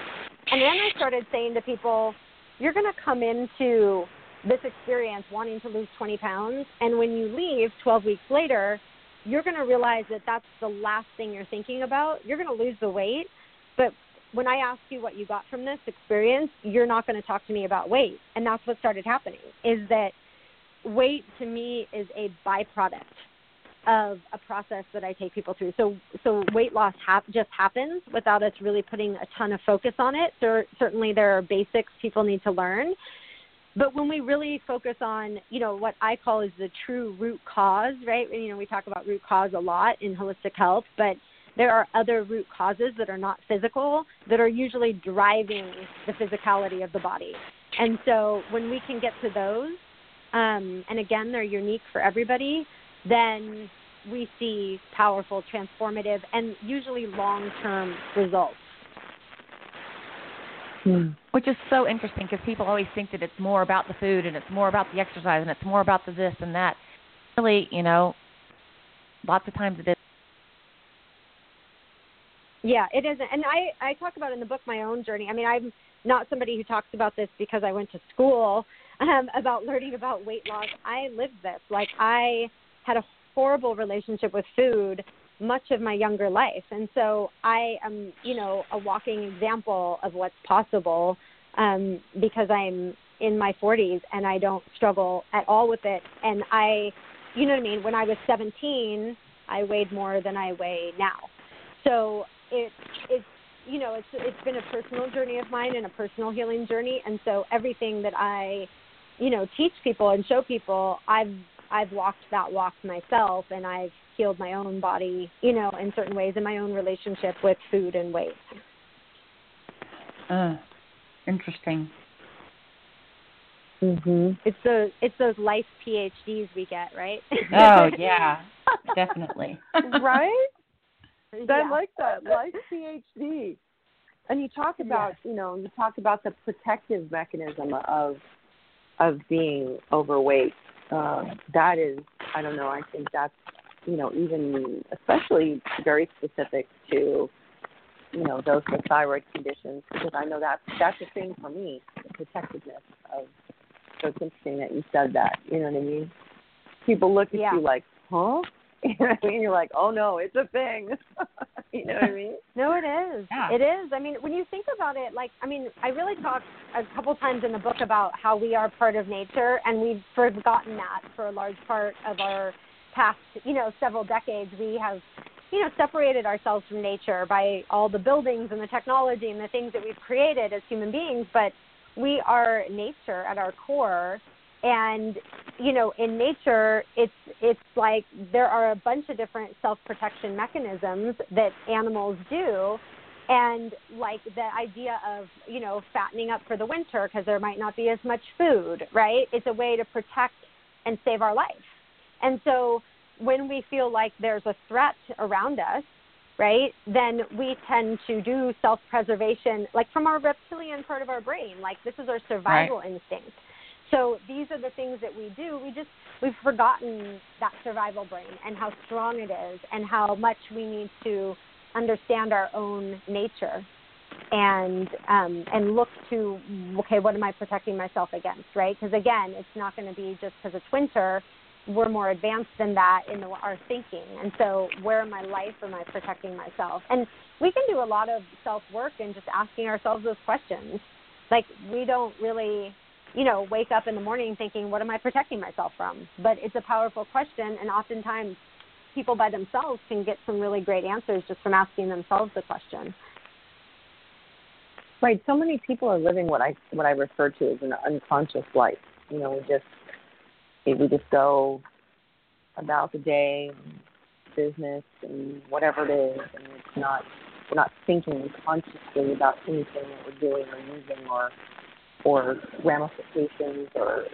And then I started saying to people, You're gonna come into this experience wanting to lose 20 pounds, and when you leave 12 weeks later, you're going to realize that that's the last thing you're thinking about. You're going to lose the weight, but when I ask you what you got from this experience, you're not going to talk to me about weight. And that's what started happening is that weight to me is a byproduct of a process that I take people through. So so weight loss hap- just happens without us really putting a ton of focus on it. There certainly there are basics people need to learn, but when we really focus on, you know, what I call is the true root cause, right? You know, we talk about root cause a lot in holistic health, but there are other root causes that are not physical that are usually driving the physicality of the body. And so when we can get to those, um, and again, they're unique for everybody, then we see powerful, transformative, and usually long term results. Hmm. Which is so interesting because people always think that it's more about the food and it's more about the exercise and it's more about the this and that. Really, you know, lots of times it is. Yeah, it isn't. And I, I talk about in the book my own journey. I mean, I'm not somebody who talks about this because I went to school um, about learning about weight loss. I lived this. Like, I had a horrible relationship with food much of my younger life. And so I am, you know, a walking example of what's possible um, because I'm in my 40s and I don't struggle at all with it. And I, you know what I mean? When I was 17, I weighed more than I weigh now. So it, it's, you know, it's it's been a personal journey of mine and a personal healing journey. And so everything that I, you know, teach people and show people, I've I've walked that walk myself and I've healed my own body, you know, in certain ways in my own relationship with food and weight. Uh, interesting. Mhm. It's those it's those life PhDs we get, right? oh yeah, definitely. right? Yeah. I like that life PhD. And you talk about, you know, you talk about the protective mechanism of of being overweight. Uh, that is, I don't know. I think that's you know, even especially very specific to, you know, those with thyroid conditions because I know that's that's a thing for me, the protectiveness of so it's interesting that you said that. You know what I mean? People look at Yeah. you like, huh? You know what I mean? You're like, oh no, it's a thing. you know what I mean? No, it is. Yeah. It is. I mean, when you think about it, like, I mean, I really talk a couple times in the book about how we are part of nature, and we've forgotten that for a large part of our past, you know, several decades. We have, you know, separated ourselves from nature by all the buildings and the technology and the things that we've created as human beings, but we are nature at our core and you know in nature it's it's like there are a bunch of different self protection mechanisms that animals do. And like the idea of you know fattening up for the winter because there might not be as much food right it's a way to protect and save our life. And so when we feel like there's a threat around us right then we tend to do self preservation like from our reptilian part of our brain. Like this is our survival instinct so these are the things that we do. We just we've forgotten that survival brain and how strong it is and how much we need to understand our own nature and um, and look to okay, what am I protecting myself against, right? Because again, it's not going to be just because it's winter. We're more advanced than that in the, our thinking, and so where in my life am I protecting myself? And we can do a lot of self work and just asking ourselves those questions. Like we don't really you know, wake up in the morning thinking, what am I protecting myself from? But it's a powerful question, and oftentimes people by themselves can get some really great answers just from asking themselves the question. Right. So many people are living what I what I refer to as an unconscious life. You know, we just we just go about the day, business, and whatever it is, and it's not we're not thinking consciously about anything that we're doing or using or or ramifications or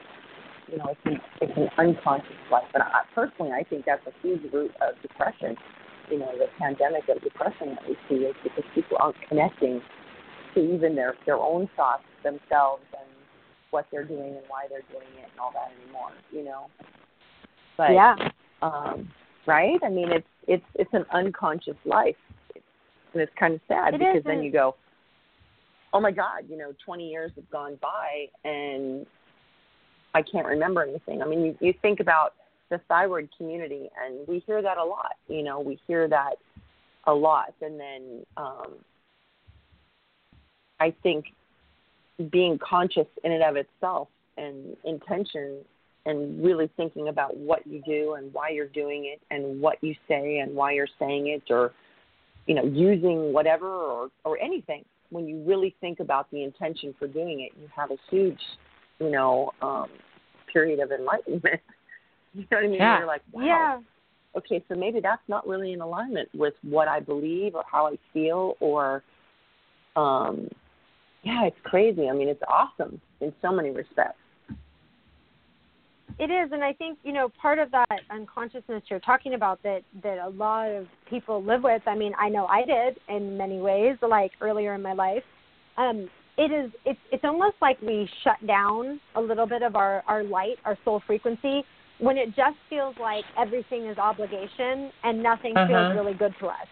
you know it's an, it's an unconscious life. And I, personally, I think that's a huge root of depression. You know, the pandemic of depression that we see is because people aren't connecting to even their their own thoughts themselves and what they're doing and why they're doing it and all that anymore. You know, but yeah, um, right? I mean, it's it's it's an unconscious life, and it's kind of sad It because is, then you go, oh my God, you know, 20 years have gone by and I can't remember anything. I mean, you, you think about the thyroid community, and we hear that a lot. You know, we hear that a lot, and then um, I think being conscious in and of itself and intention and really thinking about what you do and why you're doing it and what you say and why you're saying it or you know using whatever or or anything when you really think about the intention for doing it you have a huge you know um period of enlightenment you know what i mean Yeah. you're like wow yeah, okay, so maybe that's not really in alignment with what I believe or how I feel or um yeah, it's crazy. I mean, it's awesome in so many respects. It is, and I think you know part of that unconsciousness you're talking about that that a lot of people live with. I mean, I know I did in many ways, like earlier in my life. Um, it is it's it's almost like we shut down a little bit of our our light, our soul frequency, when it just feels like everything is obligation and nothing Uh-huh. feels really good to us,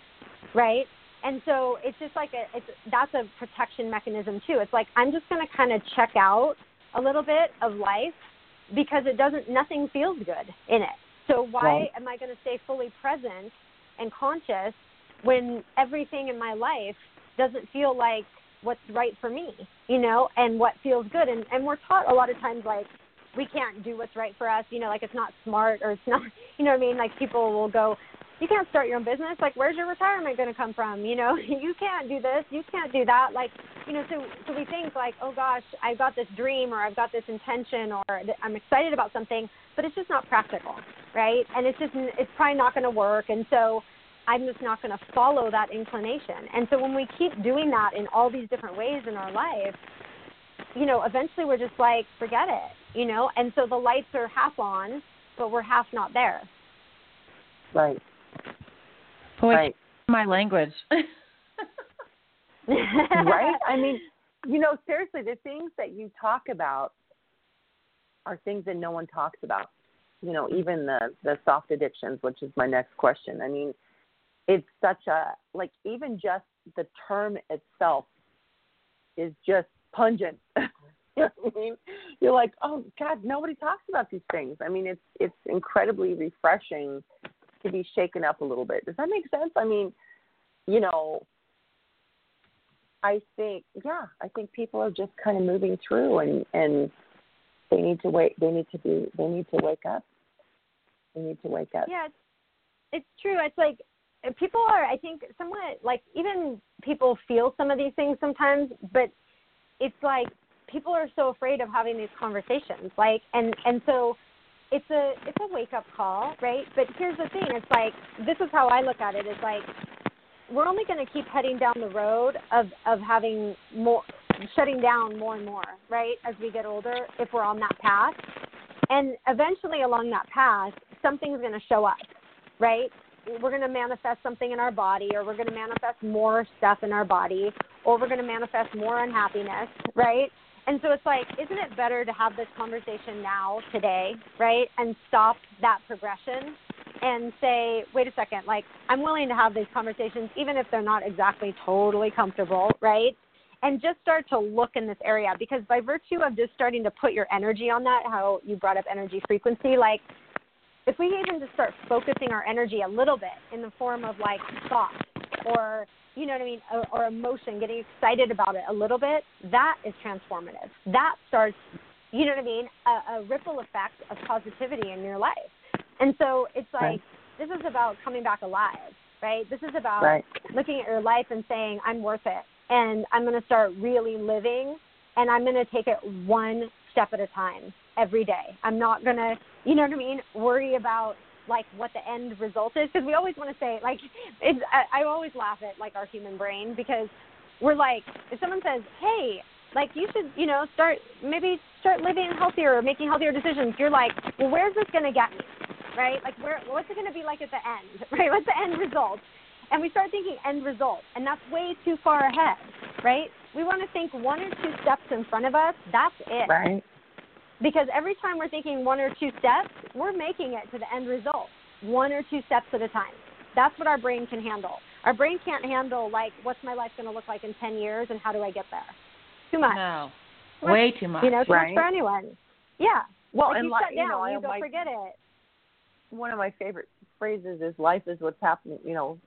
right? And so it's just like a it's that's a protection mechanism too. It's like I'm just going to kind of check out a little bit of life because it doesn't nothing feels good in it. So why Right. am I going to stay fully present and conscious when everything in my life doesn't feel like what's right for me, you know, and what feels good and and we're taught a lot of times like we can't do what's right for us, you know, like it's not smart or it's not, you know what I mean? Like people will go, you can't start your own business. Like, where's your retirement going to come from? You know, you can't do this, you can't do that. Like, you know, so so we think like, oh gosh, I've got this dream or I've got this intention or I'm excited about something, but it's just not practical, right? And it's just it's probably not going to work. And so I'm just not going to follow that inclination. And so when we keep doing that in all these different ways in our life, you know, eventually we're just like, forget it, you know? And so the lights are half on, but we're half not there. Right. Boy, Right. my language. right? I mean, you know, seriously, the things that you talk about are things that no one talks about. You know, even the the soft addictions, which is my next question. I mean, it's such a like even just the term itself is just pungent. you know what I mean? You're like, oh God, nobody talks about these things. I mean, it's it's incredibly refreshing to be shaken up a little bit. Does that make sense? I mean, you know, I think yeah, I think people are just kind of moving through and and they need to wait they need to be they need to wake up. They need to wake up. Yeah, it's, it's true. It's like uh, people are, I think, somewhat like even people feel some of these things sometimes, but it's like people are so afraid of having these conversations. Like, and and so it's a it's a wake up call, right? But here's the thing: it's like this is how I look at it. It's like we're only going to keep heading down the road of of having more shutting down more and more, right? As we get older, if we're on that path, and eventually along that path, something's going to show up, right? We're going to manifest something in our body, or we're going to manifest more stuff in our body, or we're going to manifest more unhappiness, right? And so it's like, isn't it better to have this conversation now, today, right? And stop that progression and say, wait a second, like, I'm willing to have these conversations, even if they're not exactly totally comfortable, right? And just start to look in this area because by virtue of just starting to put your energy on that, how you brought up energy frequency, like, if we even just start focusing our energy a little bit in the form of like thought or you know what I mean, or, or emotion, getting excited about it a little bit, that is transformative. That starts, you know what I mean, a, a ripple effect of positivity in your life. And so it's like Right. this is about coming back alive, right? This is about Right. looking at your life and saying, I'm worth it, and I'm going to start really living, and I'm going to take it one step at a time every day. I'm not going to, you know what I mean, worry about like what the end result is because we always want to say like it's I, I always laugh at like our human brain because we're like if someone says hey like you should you know start maybe start living healthier or making healthier decisions you're like well where's this going to get me? Right? Like where what's it going to be like at the end? Right? What's the end result? And we start thinking end result and that's way too far ahead right? We want to think one or two steps in front of us that's it. Right. Because every time we're thinking one or two steps, we're making it to the end result one or two steps at a time. That's what our brain can handle. Our brain can't handle like what's my life going to look like in 10 years and how do I get there? Too much. No. Too much, Way too much. You know, too Right. much for anyone. Yeah. Well, if and you like, shut down, you know, you go my, forget it. one of my favorite phrases is life is what's happening, you know,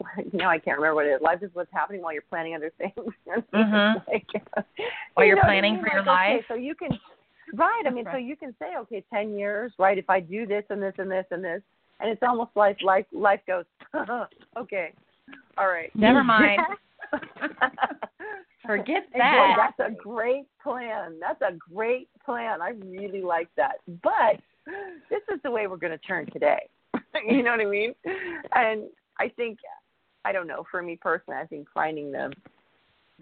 now I can't remember what it is. Life is what's happening while you're planning other things. mm-hmm. like, While you you're know planning mean? for your Like, okay, life. So you can, right. I mean, so you can say, okay, 10 years, right? If I do this and this and this and this, and it's almost like life, life goes, okay, all right. Never mind. Forget Boy, that. that's a great plan. That's a great plan. I really like that. But this is the way we're going to turn today. you know what I mean? And I think, I don't know, for me personally, I think finding the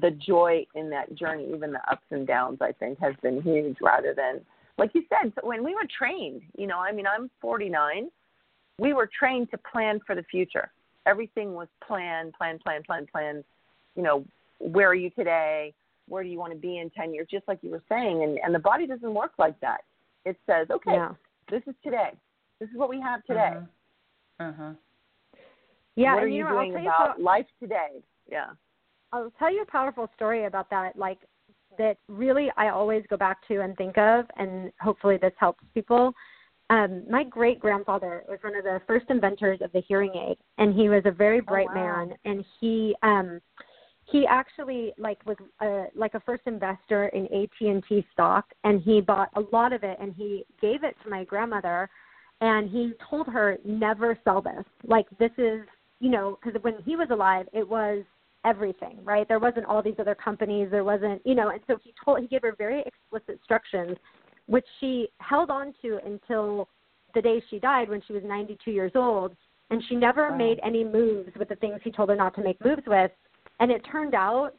the joy in that journey, even the ups and downs, I think has been huge rather than like you said, when we were trained, you know, I mean, I'm 49. We were trained to plan for the future. Everything was planned, plan, plan, plan, plan. You know, where are you today? Where do you want to be in 10 years? Just like you were saying. And, and the body doesn't work like that. It says, okay, Yeah. this is today. This is what we have today. Uh-huh. Yeah, what are and you know, I'll doing tell you about so- life today? Yeah. I'll tell you a powerful story about that, like that really I always go back to and think of, and hopefully this helps people. Um, my great grandfather was one of the first inventors of the hearing aid, and he was a very bright Oh, wow. man, and he um, he actually like was a, like a first investor in AT and T stock, and he bought a lot of it, and he gave it to my grandmother, and he told her never sell this. Like this is you know because when he was alive, it was everything, right? There wasn't all these other companies. There wasn't, you know, and so he told he gave her very explicit instructions, which she held on to until the day she died when she was 92 years old, and she never Wow. made any moves with the things he told her not to make moves with, and it turned out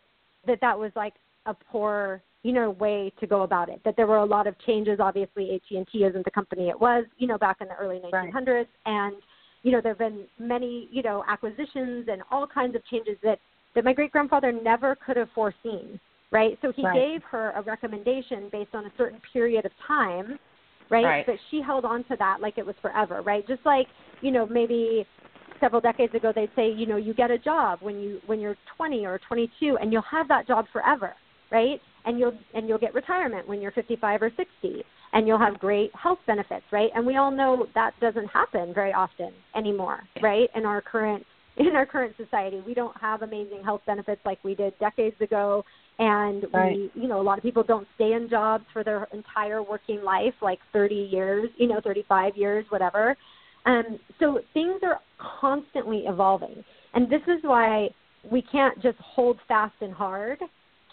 that that was like a poor you know way to go about it that there were a lot of changes obviously AT&T isn't the company it was you know back in the early 1900s and you know there have been many you know acquisitions and all kinds of changes that that my great grandfather never could have foreseen right so he Right. gave her a recommendation based on a certain period of time right? Right. but she held on to that like it was forever right just like you know maybe several decades ago they'd say you know you get a job when you when you're 20 or 22 and you'll have that job forever right and you'll and you'll get retirement when you're 55 or 60 and you'll have great health benefits right and we all know that doesn't happen very often anymore right in our current in our current society we don't have amazing health benefits like we did decades ago and Right. we you know a lot of people don't stay in jobs for their entire working life like 30 years you know 35 years whatever um, so things are constantly evolving, and this is why we can't just hold fast and hard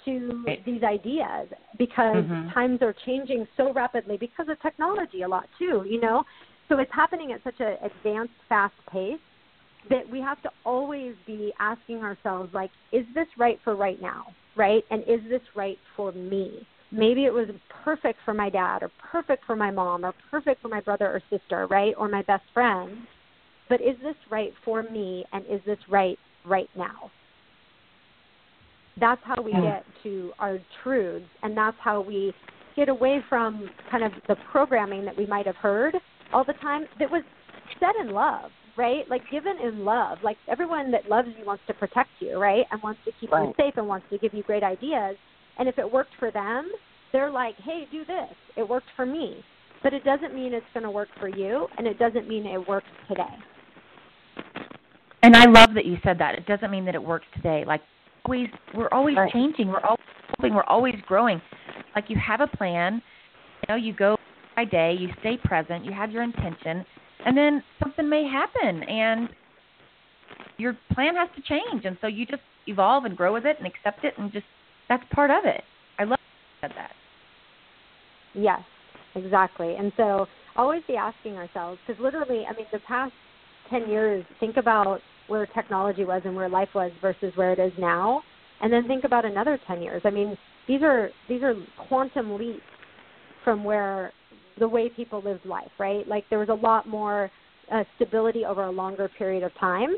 to Right. these ideas because Mhm. times are changing so rapidly because of technology a lot too. You know, so it's happening at such an advanced, fast pace that we have to always be asking ourselves like is this right for right now right? And is this right for me? Maybe it was perfect for my dad or perfect for my mom or perfect for my brother or sister right? Or my best friend. But is this right for me and is this right right now? That's how we Mm. get to our truths and that's how we get away from kind of the programming that we might have heard all the time that was said in love right like given in love like everyone that loves you wants to protect you right and wants to keep you safe and wants to give you great ideas and if it worked for them they're like hey do this it worked for me but it doesn't mean it's going to work for you and it doesn't mean it works today And I love that you said that. It doesn't mean that it works today. Like always we're always Right. changing. We're always evolving. We're always growing. Like you have a plan, you know, you go by day, you stay present, you have your intention, and then something may happen and your plan has to change and so you just evolve and grow with it and accept it and just that's part of it. I love that you said that. Yes, exactly. And so always be asking ourselves, because literally, I mean, the past 10 years, think about where technology was and where life was versus where it is now, and then think about another 10 years. I mean, these are these are quantum leaps from where the way people lived life, right? Like there was a lot more uh, stability over a longer period of time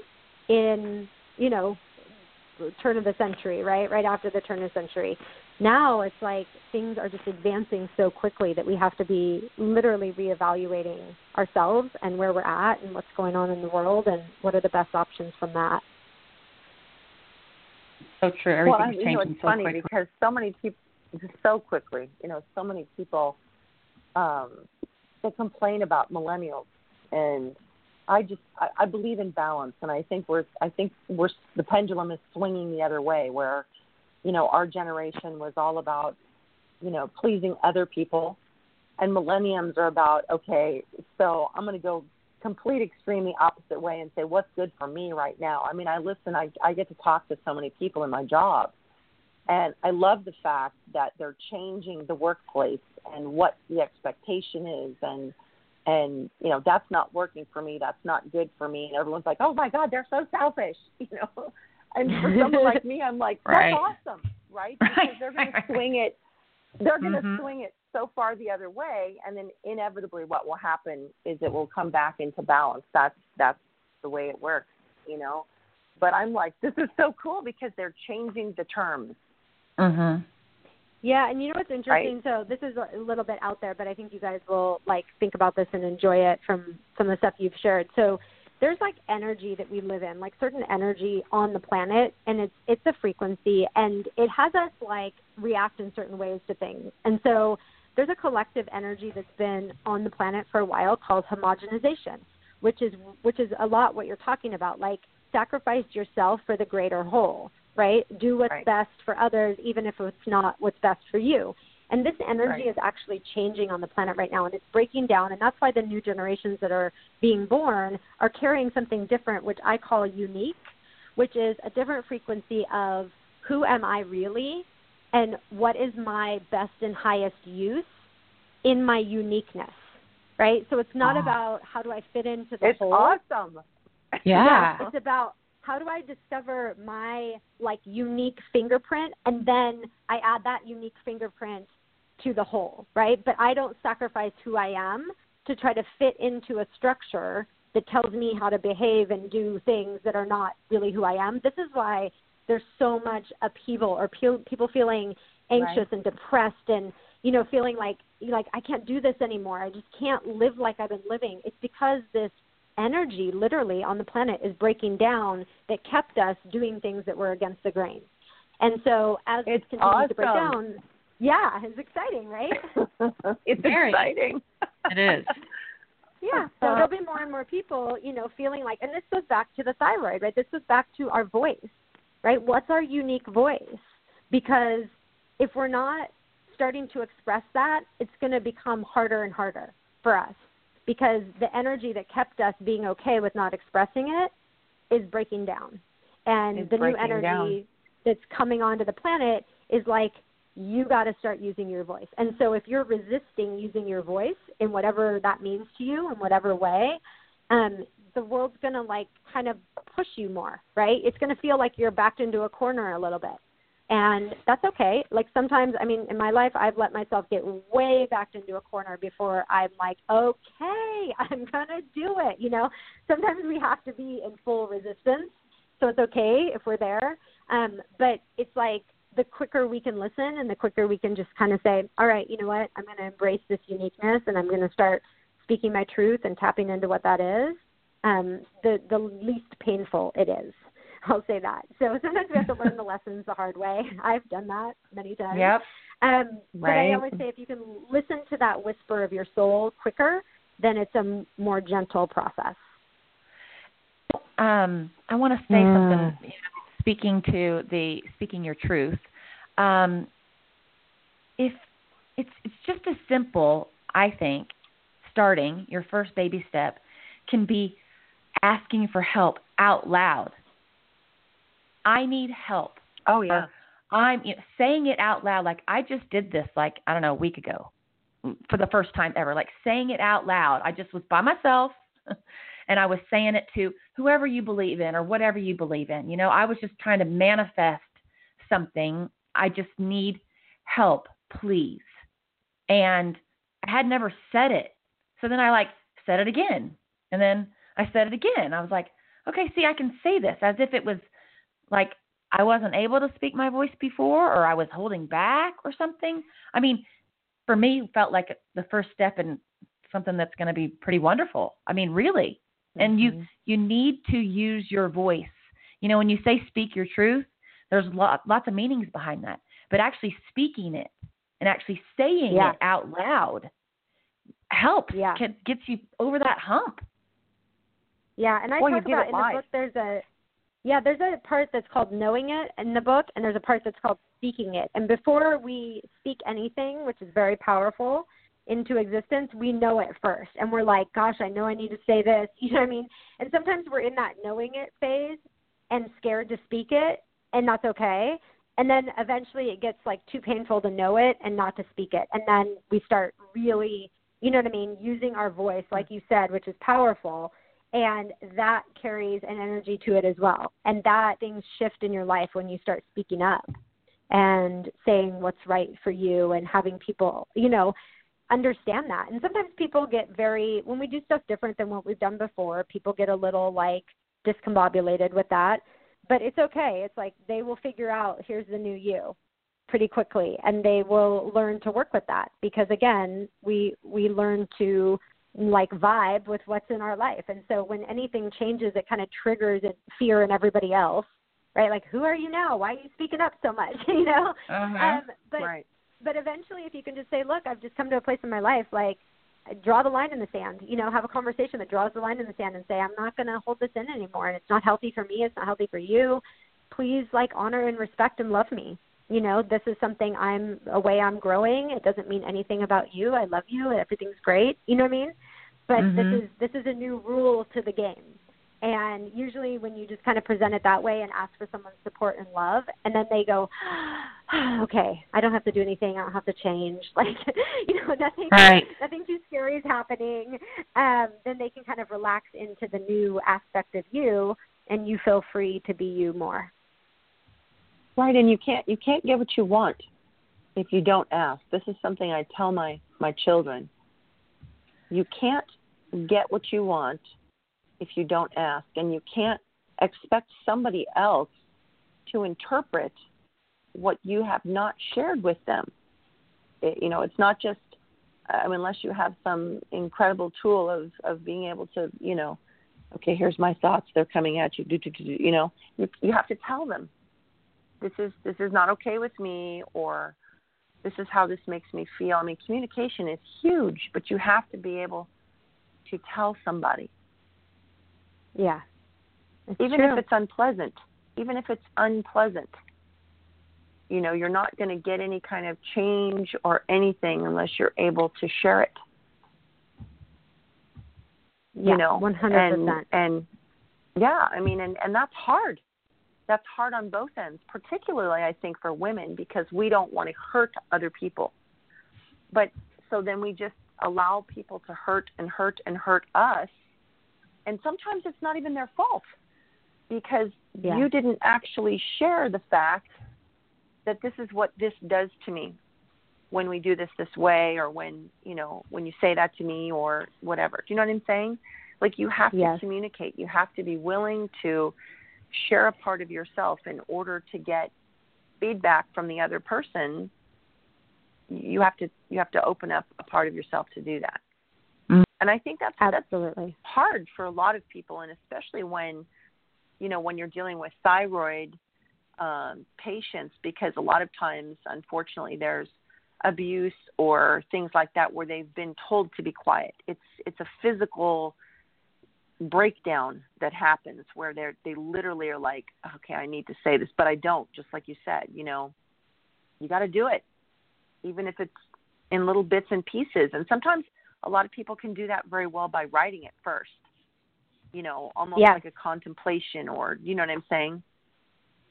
in, you know, turn of the century, right? Right after the turn of the century now it's like things are just advancing so quickly that we have to be literally reevaluating ourselves and where we're at and what's going on in the world and what are the best options from that. So true. Everything's well, I, Everything's you know, it's so funny quickly. because so many people, so quickly, you know, so many people, um, they complain about millennials, and I just, I, I believe in balance, and I think we're, I think we're, the pendulum is swinging the other way, where, you know, our generation was all about, you know, pleasing other people, and millenniums are about, okay, so I'm going to go complete extremely opposite way and say what's good for me right now. I mean, I listen, I I get to talk to so many people in my job, and I love the fact that they're changing the workplace and what the expectation is, and and you know that's not working for me, that's not good for me, and everyone's like, oh my God, they're so selfish, you know. And for someone like me, I'm like, that's Right. awesome. right? Right, they're going to swing it. They're going to Mhm. swing it so far the other way, and then inevitably, what will happen is it will come back into balance. That's that's the way it works, you know. But I'm like, this is so cool because they're changing the terms. Mhm. Yeah, and you know what's interesting? So this is a little bit out there, but I think you guys will like think about this and enjoy it from some of the stuff you've shared. So there's like energy that we live in, like certain energy on the planet, and it's it's a frequency, and it has us like react in certain ways to things. And so there's a collective energy that's been on the planet for a while called homogenization, which is which is a lot what you're talking about, like sacrifice yourself for the greater whole, right? Do what's Right. best for others, even if it's not what's best for you. And this energy Right. is actually changing on the planet right now, and it's breaking down. And that's why the new generations that are being born are carrying something different, which I call unique, which is a different frequency of who am I really, and what is my best and highest use in my uniqueness, right? So it's not Ah. about how do I fit into the It's whole. awesome. Yeah. It's about how do I discover my like unique fingerprint and then I add that unique fingerprint to the whole, right? But I don't sacrifice who I am to try to fit into a structure that tells me how to behave and do things that are not really who I am. This is why there's so much upheaval or pe- people feeling anxious and depressed and you know feeling like like I can't do this anymore. I just can't live like I've been living. It's because this energy literally on the planet is breaking down that kept us doing things that were against the grain. And so as It's this continues to break down, yeah, it's exciting, right? it's Very. exciting. It is. Yeah. So there'll be more and more people, you know, feeling like, and this goes back to the thyroid, right? This goes back to our voice, right? What's our unique voice? Because if we're not starting to express that, it's going to become harder and harder for us because the energy that kept us being okay with not expressing it is breaking down. And It's the new energy down. that's coming onto the planet is like you got to start using your voice. And so if you're resisting using your voice in whatever that means to you in whatever way, um the world's going to like kind of push you more, right? It's going to feel like you're backed into a corner a little bit. And that's okay. Like sometimes, I mean, in my life, I've let myself get way backed into a corner before I'm like, okay, I'm to do it. You know, sometimes we have to be in full resistance. So it's okay if we're there. Um, but it's like the quicker we can listen and the quicker we can just kind of say, all right, you know what? I'm to embrace this uniqueness and I'm to start speaking my truth and tapping into what that is. Um, the the least painful it is. I'll say that. So sometimes we have to learn the lessons the hard way. I've done that many times. Yep. Um, But I always say if you can listen to that whisper of your soul quicker, then it's a more gentle process. um, I want to say Mm. something. You know, speaking to the speaking your truth, um, if it's it's just as simple, I think, starting your first baby step can be asking for help out loud. I need help. Oh yeah. I'm you know, saying it out loud like I just did this like I don't know a week ago mm, for the first time ever like saying it out loud. I just was by myself and I was saying it to whoever you believe in or whatever you believe in. You know, I was just trying to manifest something. I just need help, please. And I had never said it. So then I like said it again. And then I said it again. I was like, okay, see, I can say this as if it was like I wasn't able to speak my voice before or I was holding back or something. I mean, for me, it felt like the first step in something that's going to be pretty wonderful. I mean, really. And you mm-hmm. you need to use your voice. You know, when you say speak your truth, there's lot, lots of meanings behind that. But actually speaking it and actually saying Yeah. it out loud helps. Yeah. Get, gets you over that hump. Yeah, and I you talk about in the book. There's a yeah, there's a part that's called knowing it in the book, and there's a part that's called speaking it. And before we speak anything, which is very powerful, into existence, we know it first, and we're like, "Gosh, I know I need to say this." You know what I mean? And sometimes we're in that knowing it phase and scared to speak it, and that's okay. And then eventually it gets like too painful to know it and not to speak it, and then we start really, you know what I mean, using our voice, like you said, which is powerful and that carries an energy to it as well and that things shift in your life when you start speaking up and saying what's right for you and having people, you know, understand that. And sometimes people get very when we do stuff different than what we've done before, people get a little like discombobulated with that. But it's okay. It's like they will figure out here's the new you pretty quickly and they will learn to work with that because again, we we learn to like vibe with what's in our life. And so when anything changes, it kind of triggers fear in everybody else, right? Like, who are you now? Why are you speaking up so much? you know? Uh-huh. Um, but right. but eventually, if you can just say, look, I've just come to a place in my life, like, draw the line in the sand. You know, have a conversation that draws the line in the sand and say, I'm not going to hold this in anymore, and it's not healthy for me. It's not healthy for you. Please, like, honor and respect and love me. You know, this is something I'm a way I'm growing. It doesn't mean anything about you. I love you. Everything's great. You know what I mean? But Mhm. this is this is a new rule to the game. And usually, when you just kind of present it that way and ask for someone's support and love, and then they go, "Okay, I don't have to do anything. I don't have to change. Like, you know, nothing, Right. nothing too scary is happening." Um, then they can kind of relax into the new aspect of you, and you feel free to be you more. Right, and you can't you can't get what you want if you don't ask. This is something I tell my my children. You can't get what you want if you don't ask, and you can't expect somebody else to interpret what you have not shared with them. It, you know, it's not just unless you have some incredible tool of of being able to, you know, okay, here's my thoughts. They're coming at you. Do, do, do, you know, you, you have to tell them this is this is not okay with me or this is how this makes me feel. I mean, communication is huge, but you have to be able to tell somebody, Yeah, even true. if it's unpleasant. Even if it's unpleasant, you know, you're not going to get any kind of change or anything unless you're able to share it. yeah, you know, one hundred and percent. and yeah, I mean, and and that's hard. That's hard on both ends, particularly I think for women because we don't want to hurt other people. But so then we just allow people to hurt and hurt and hurt us, and sometimes it's not even their fault because Yeah. you didn't actually share the fact that this is what this does to me when we do this this way or when you know when you say that to me or whatever do you know what i'm saying like you have Yes. to communicate you have to be willing to share a part of yourself in order to get feedback from the other person you have to you have to open up a part of yourself to do that Mm. and i think that's that's Absolutely. hard for a lot of people and especially when you know when you're dealing with thyroid um, patients because a lot of times unfortunately there's abuse or things like that where they've been told to be quiet it's it's a physical breakdown that happens where they're they literally are like okay i need to say this but i don't just like you said you know you got to do it even if it's in little bits and pieces and sometimes a lot of people can do that very well by writing it first you know almost Yeah. like a contemplation or you know what i'm saying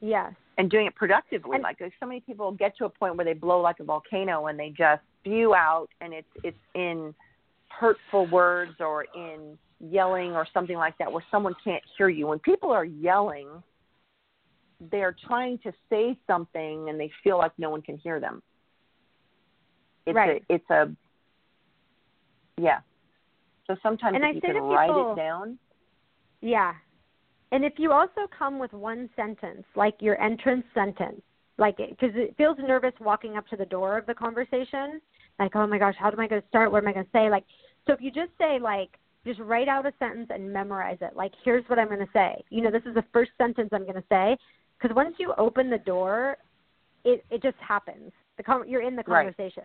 Yes. and doing it productively And- like so many people get to a point where they blow like a volcano and they just spew out and it's it's in hurtful words or in yelling or something like that where someone can't hear you when people are yelling they're trying to say something and they feel like no one can hear them it's Right. a it's a yeah so sometimes And if I you can to write it down Yeah. And if you also come with one sentence, like your entrance sentence, like because it feels nervous walking up to the door of the conversation, like oh my gosh, how am I going to start? What am I going to say? Like, so if you just say like, just write out a sentence and memorize it. Like, here's what I'm going to say. You know, this is the first sentence I'm going to say. Because once you open the door, it it just happens. The con- you're in the conversation,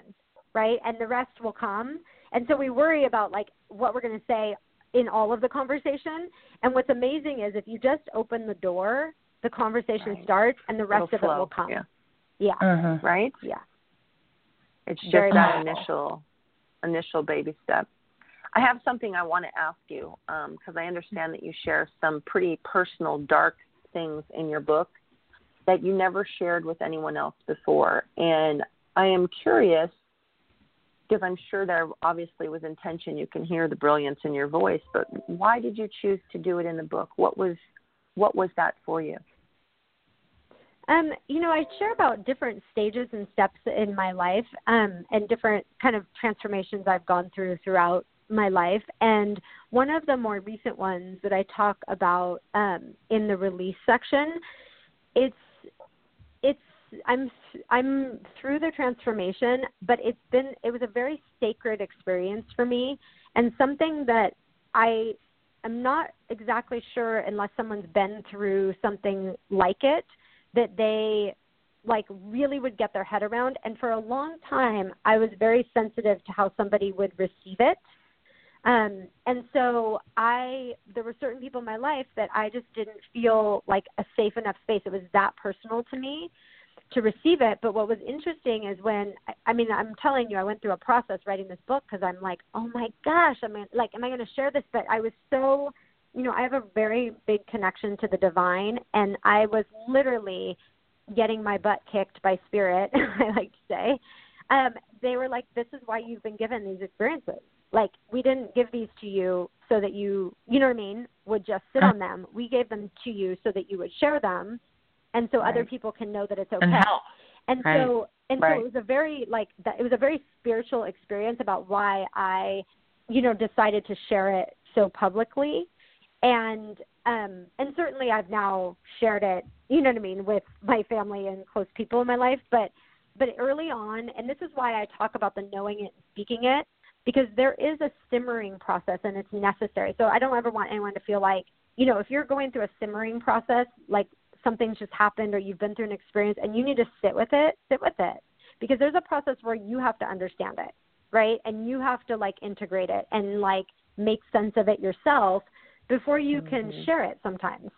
right? And the rest will come. And so we worry about like what we're going to say in all of the conversation. And what's amazing is if you just open the door, the conversation Right. starts, and the rest It'll of it will come. yeah Yeah, Mhm. right yeah. It's just Very that powerful. initial initial baby step. I have something I want to ask you because I understand that you share some pretty personal, dark things in your book that you never shared with anyone else before, and I am curious because I'm sure there obviously was intention. You can hear the brilliance in your voice, but why did you choose to do it in the book? What was what was that for you? Um, you know, I share about different stages and steps in my life, um, and different kind of transformations I've gone through throughout my life. And one of the more recent ones that I talk about um, in the release section, it's it's I'm I'm through the transformation, but it's been it was a very sacred experience for me, and something that I am not exactly sure unless someone's been through something like it that they like really would get their head around and for a long time I was very sensitive to how somebody would receive it. Um and so I there were certain people in my life that I just didn't feel like a safe enough space. It was that personal to me to receive it. But what was interesting is when I mean I'm telling you I went through a process writing this book because I'm like, oh my gosh, I mean like am I going to share this? But I was so you know I have a very big connection to the divine, and I was literally getting my butt kicked by spirit. I like to say. Um, they were like, "This is why you've been given these experiences. Like, we didn't give these to you so that you, you know what I mean, would just sit on them. We gave them to you so that you would share them and so right. other people can know that it's okay. And help. And right. so and right. so it was a very like that it was a very spiritual experience about why I, you know, decided to share it so publicly. And um and certainly I've now shared it, you know what I mean, with my family and close people in my life, but but early on, and this is why I talk about the knowing it and speaking it, because there is a simmering process and it's necessary. So I don't ever want anyone to feel like, you know, if you're going through a simmering process, like something's just happened or you've been through an experience and you need to sit with it, sit with it. Because there's a process where you have to understand it, right? And you have to like integrate it and like make sense of it yourself before you mm-hmm. can share it sometimes.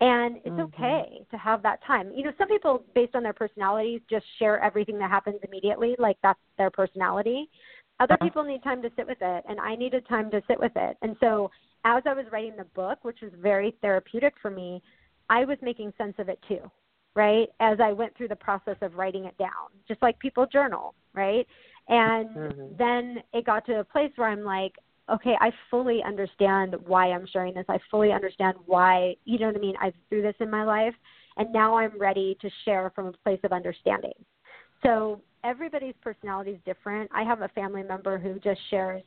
And it's mm-hmm. okay to have that time. You know, some people, based on their personalities, just share everything that happens immediately, like that's their personality. Other uh-huh. people need time to sit with it, and I needed time to sit with it. And so, as I was writing the book, which was very therapeutic for me, I was making sense of it too, right? As I went through the process of writing it down, just like people journal, right? And mm-hmm. then it got to a place where I'm like, okay, I fully understand why I'm sharing this. I fully understand why, you know what I mean? I've through this in my life, and now I'm ready to share from a place of understanding. So everybody's personality is different. I have a family member who just shares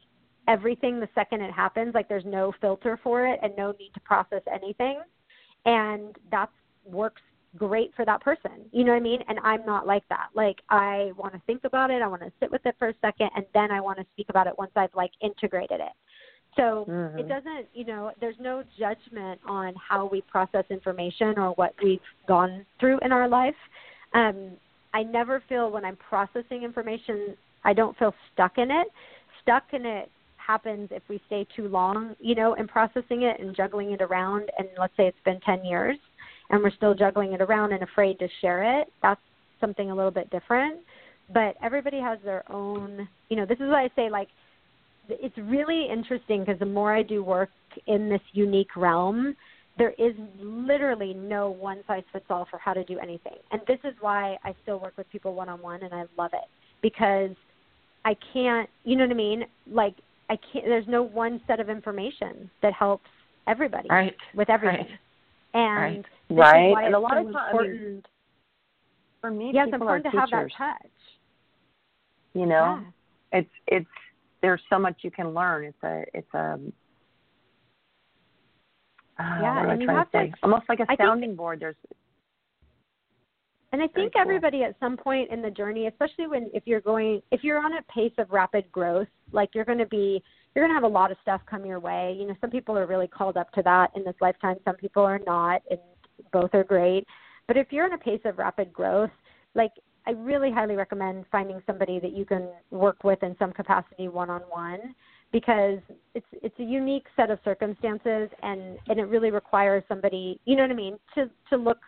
everything the second it happens, like there's no filter for it and no need to process anything and that works great for that person. You know what I mean? And I'm not like that. Like I want to think about it, I want to sit with it for a second and then I want to speak about it once I've like integrated it. So mm-hmm. it doesn't, you know, there's no judgment on how we process information or what we've gone through in our life. Um I never feel when I'm processing information, I don't feel stuck in it. Stuck in it happens if we stay too long, you know, in processing it and juggling it around. And let's say it's been 10 years and we're still juggling it around and afraid to share it. That's something a little bit different. But everybody has their own, you know, this is why I say, like, it's really interesting because the more I do work in this unique realm, there is literally no one size fits all for how to do anything. And this is why I still work with people one on one and I love it because I can't, you know what I mean? Like I can't. There's no one set of information that helps everybody right. with everything. Right. And right, right. and a lot so of times, important. I mean, for me, yes, people important are to have teachers. that touch. You know, yeah. it's it's there's so much you can learn. It's a it's a uh, yeah, and you have to to, Almost like a I sounding think, board. There's and I think cool. everybody at some point in the journey, especially when if you're going if you're on a pace of rapid growth, like you're going to be you're going to have a lot of stuff come your way. You know, some people are really called up to that in this lifetime, some people are not, and both are great. But if you're in a pace of rapid growth, like I really highly recommend finding somebody that you can work with in some capacity one on one because it's it's a unique set of circumstances and and it really requires somebody, you know what I mean, to to look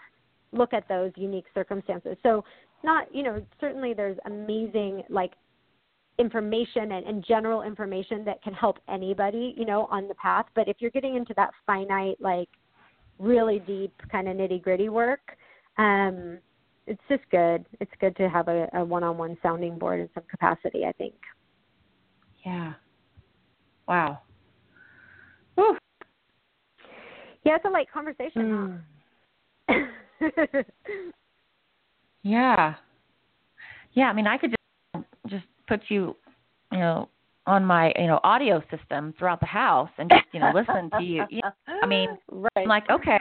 look at those unique circumstances. So not, you know, certainly there's amazing like information and, and general information that can help anybody, you know, on the path. But if you're getting into that finite, like really deep kind of nitty gritty work, um, it's just good. It's good to have a, a one-on-one sounding board in some capacity. I think. Yeah. Wow. Whew. Yeah, it's a light conversation. Mm. Yeah. Yeah, I mean, I could just just put you, you know, on my you know audio system throughout the house and just you know listen to you. you know, I mean, right. I'm like, okay,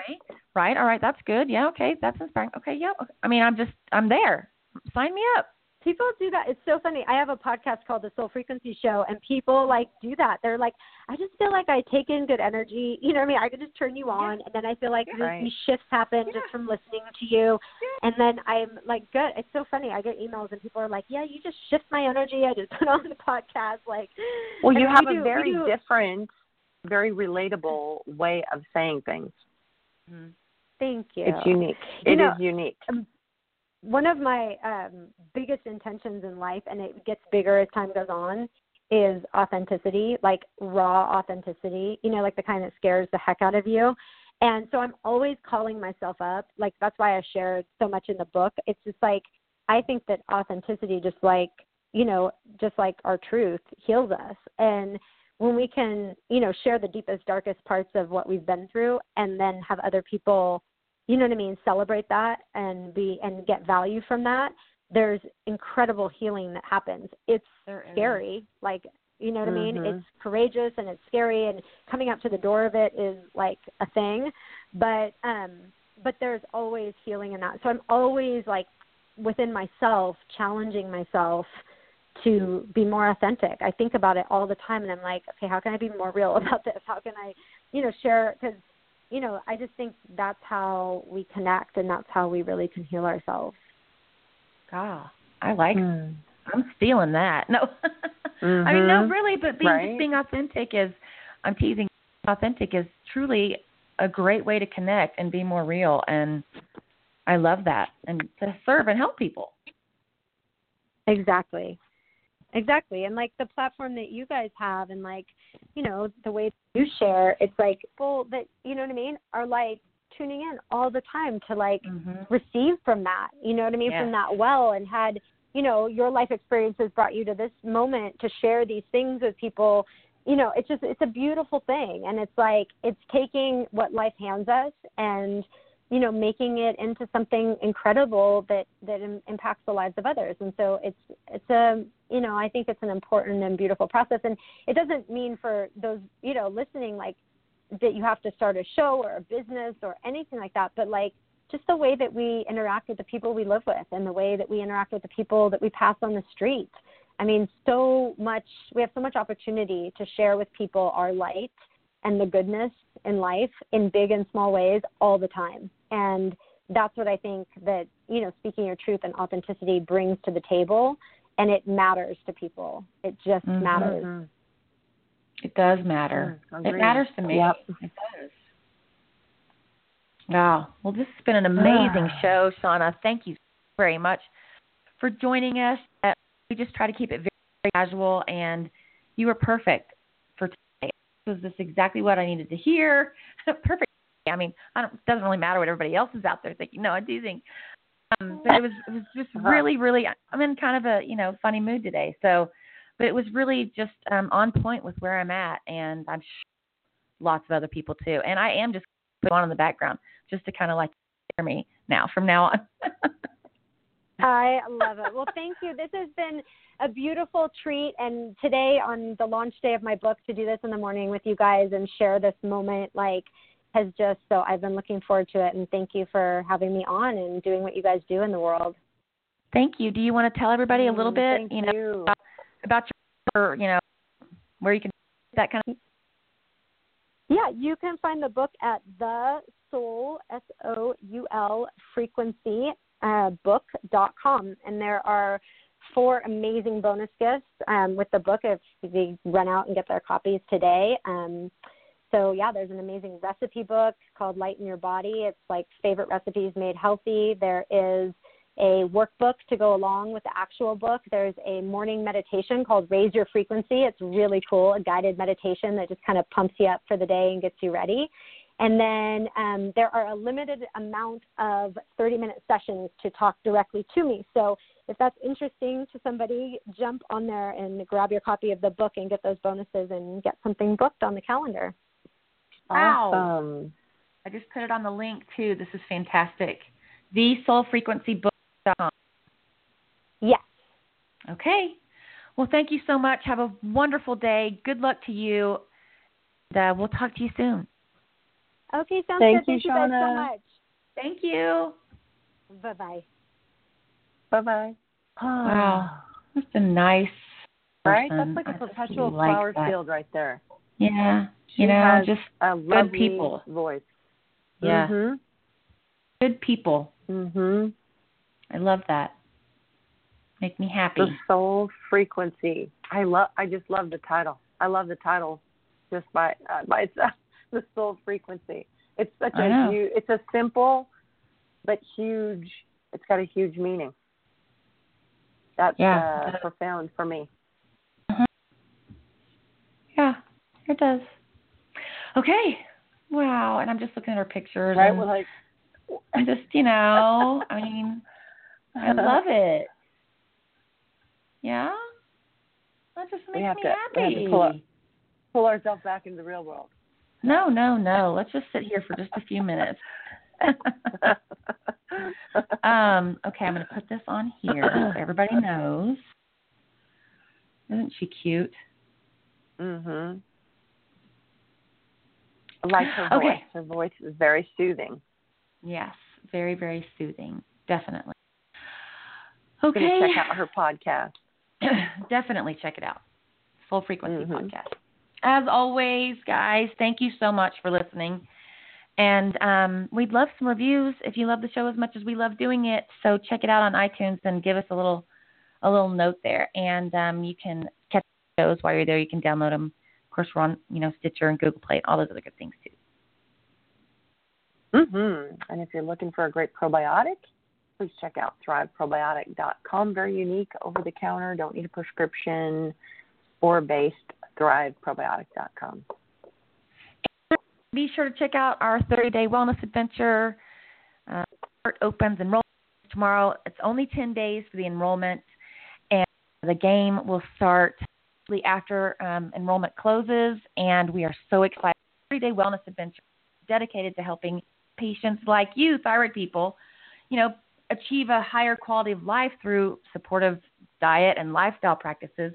right, all right, that's good. Yeah, okay, that's inspiring. Okay, yeah. I mean, I'm just I'm there. Sign me up people do that. It's so funny. I have a podcast called The Soul Frequency Show, and people like do that. They're like, I just feel like I take in good energy. You know what I mean? I can just turn you on, and then I feel like right. these shifts happen yeah. just from listening to you. And then I'm like, good. It's so funny. I get emails, and people are like, Yeah, you just shift my energy. I just put on the podcast. Like, well, you have we a do, very do, different, very relatable way of saying things. Mm-hmm. Thank you. It's unique. You know, is unique. Um, one of my um, biggest intentions in life, and it gets bigger as time goes on, is authenticity, like raw authenticity, you know, like the kind that scares the heck out of you. And so I'm always calling myself up. Like, that's why I shared so much in the book. It's just like, I think that authenticity, just like, you know, just like our truth, heals us. And when we can, you know, share the deepest, darkest parts of what we've been through and then have other people you know what I mean, celebrate that and be and get value from that, there's incredible healing that happens. It's scary, like you know what mm-hmm. I mean? It's courageous and it's scary and coming up to the door of it is like a thing. But um but there's always healing in that. So I'm always like within myself challenging myself to be more authentic. I think about it all the time and I'm like, okay, how can I be more real about this? How can I, you know, share cuz you know, I just think that's how we connect and that's how we really can heal ourselves. Ah, I like. Mm. I'm stealing that. No, mm-hmm. I mean no, really, but being right? just being authentic is. I'm teasing. Authentic is truly a great way to connect and be more real, and I love that, and to serve and help people. Exactly. Exactly. And like the platform that you guys have and like, you know, the way you share, it's like people that, you know what I mean, are like tuning in all the time to like mm-hmm. receive from that, you know what I mean, yeah. from that well and had, you know, your life experiences brought you to this moment to share these things with people. You know, it's just it's a beautiful thing and it's like it's taking what life hands us and you know making it into something incredible that that Im- impacts the lives of others. And so it's it's a you know i think it's an important and beautiful process. And it doesn't mean for those you know listening like that you have to start a show or a business or anything like that but like just the way that we interact with the people we live with and the way that we interact with the people that we pass on the street. I mean so much we have so much opportunity to share with people our light and the goodness in life in big and small ways all the time. And that's what I think that, you know, speaking your truth and authenticity brings to the table and it matters to people. It just mm-hmm. matters. It does matter. Mm, it matters to me. Yep. It does. Wow. Well, this has been an amazing show, Shanna. Thank you very much for joining us. Uh, we just try to keep it very, very casual, and you were perfect for today. This was this exactly what I needed to hear? Perfect. I mean, I don't, it doesn't really matter what everybody else is out there thinking. No, I do think. Um, but it was it was just Uh-huh. really, really. I'm in kind of a you know funny mood today. So, but it was really just um, on point with where I'm at, and I'm sure lots of other people too. And I am just put on in the background just to kind of like hear me now from now on. I love it. Well, thank you. This has been a beautiful treat. And today, on the launch day of my book, to do this in the morning with you guys and share this moment, like, has just so I've been looking forward to it. And thank you for having me on and doing what you guys do in the world. Thank you. Do you want to tell everybody a little bit, Thank you know, you. About, about your, you know, where you can that kind of. Yeah, you can find the book at the soul s o u l frequency uh, book.com, and there are four amazing bonus gifts um, with the book if they run out and get their copies today. Um, so yeah, there's an amazing recipe book called Light in Your Body. It's like favorite recipes made healthy. There is a workbook to go along with the actual book. There's a morning meditation called Raise Your Frequency. It's really cool, a guided meditation that just kind of pumps you up for the day and gets you ready. And then um, there are a limited amount of 30 minute sessions to talk directly to me. So if that's interesting to somebody, jump on there and grab your copy of the book and get those bonuses and get something booked on the calendar. Wow. Awesome. I just put it on the link too. This is fantastic. The Soul Frequency book. Yes. Okay. Well, thank you so much. Have a wonderful day. Good luck to you. And, uh, we'll talk to you soon. Okay, sounds Thank good. you, Thank you guys so much. Thank you. Bye bye. Bye bye. Wow. That's a nice. Person. Right? That's like a I perpetual like flower that. field right there. Yeah. She you know, just a lovely people. voice. yeah, Mhm. good people. Mhm. I love that. Make me happy. The soul frequency. I love. I just love the title. I love the title, just by uh, by itself. The soul frequency. It's such I a know. huge. It's a simple, but huge. It's got a huge meaning. That's Yeah. uh, profound for me. Yeah, it does. Okay. Wow. And I'm just looking at her pictures. Right? and We're like. I'm just, you know, I mean, I love it. Yeah. That just makes We have me to- we have to pull. Pull ourselves back into the real world. No, no, no. Let's just sit here for just a few minutes. um, okay, I'm going to put this on here so everybody knows. Isn't she cute? mhm. I like her Okay. voice. Her voice is very soothing. Yes, very, very soothing. Definitely. I'm Okay. gonna check out her podcast. Definitely check it out. Soul Frequency Mhm. Podcast. As always, guys, thank you so much for listening. And um, we'd love some reviews if you love the show as much as we love doing it. So check it out on iTunes and give us a little a little note there. And um, you can catch shows while you're there. You can download them. Of course, we're on you know Stitcher and Google Play and all those other good things too. Mhm. And if you're looking for a great probiotic, please check out thriveprobiotic.com. Very unique, over the counter, don't need a prescription, spore based thriveprobiotic.com. be sure to check out our 30 day wellness adventure. Uh, it opens enrollment tomorrow. It's only 10 days for the enrollment, and the game will start shortly after um, enrollment closes. And we are so excited. 30 day wellness adventure dedicated to helping patients like you, thyroid people, you know, achieve a higher quality of life through supportive diet and lifestyle practices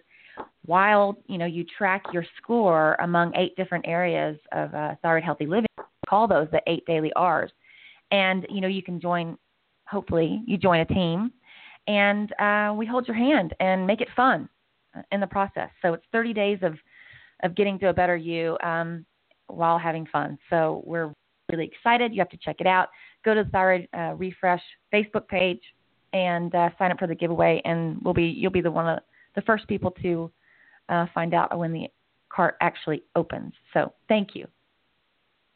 while you know you track your score among eight different areas of uh, thyroid healthy living call those the eight daily r's and you know you can join hopefully you join a team and uh, we hold your hand and make it fun in the process so it's 30 days of of getting to a better you um, while having fun so we're really excited you have to check it out go to the thyroid uh, refresh facebook page and uh, sign up for the giveaway and we'll be you'll be the one of the first people to uh, find out when the cart actually opens. So thank you.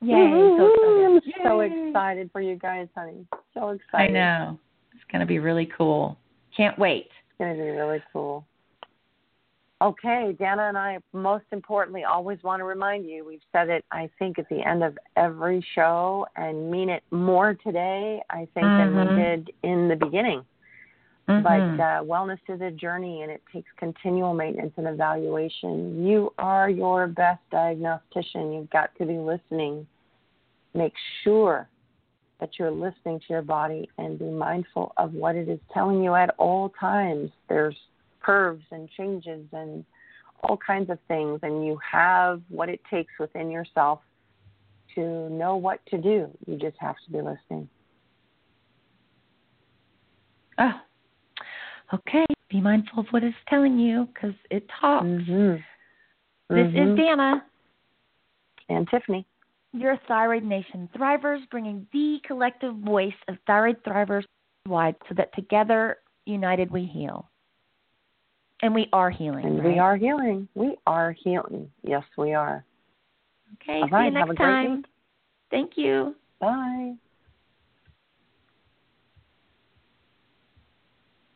Yay! So I'm excited. so excited for you guys, honey. So excited. I know. It's going to be really cool. Can't wait. It's going to be really cool. Okay, Danna and I, most importantly, always want to remind you we've said it, I think, at the end of every show and mean it more today, I think, than Mhm. we did in the beginning. Mhm. But uh, wellness is a journey and it takes continual maintenance and evaluation. You are your best diagnostician. You've got to be listening. Make sure that you're listening to your body and be mindful of what it is telling you at all times. There's curves and changes and all kinds of things, and you have what it takes within yourself to know what to do. You just have to be listening. oh. Okay. Be mindful of what it's telling you because it talks. Mm-hmm. This is Danna. and Tiffany. Your Thyroid Nation Thrivers, bringing the collective voice of thyroid thrivers wide so that together, united, we heal. And we are healing. And right? we are healing. We are healing. Yes, we are. Okay, All see right. you next Have a great time. Thank you. Bye.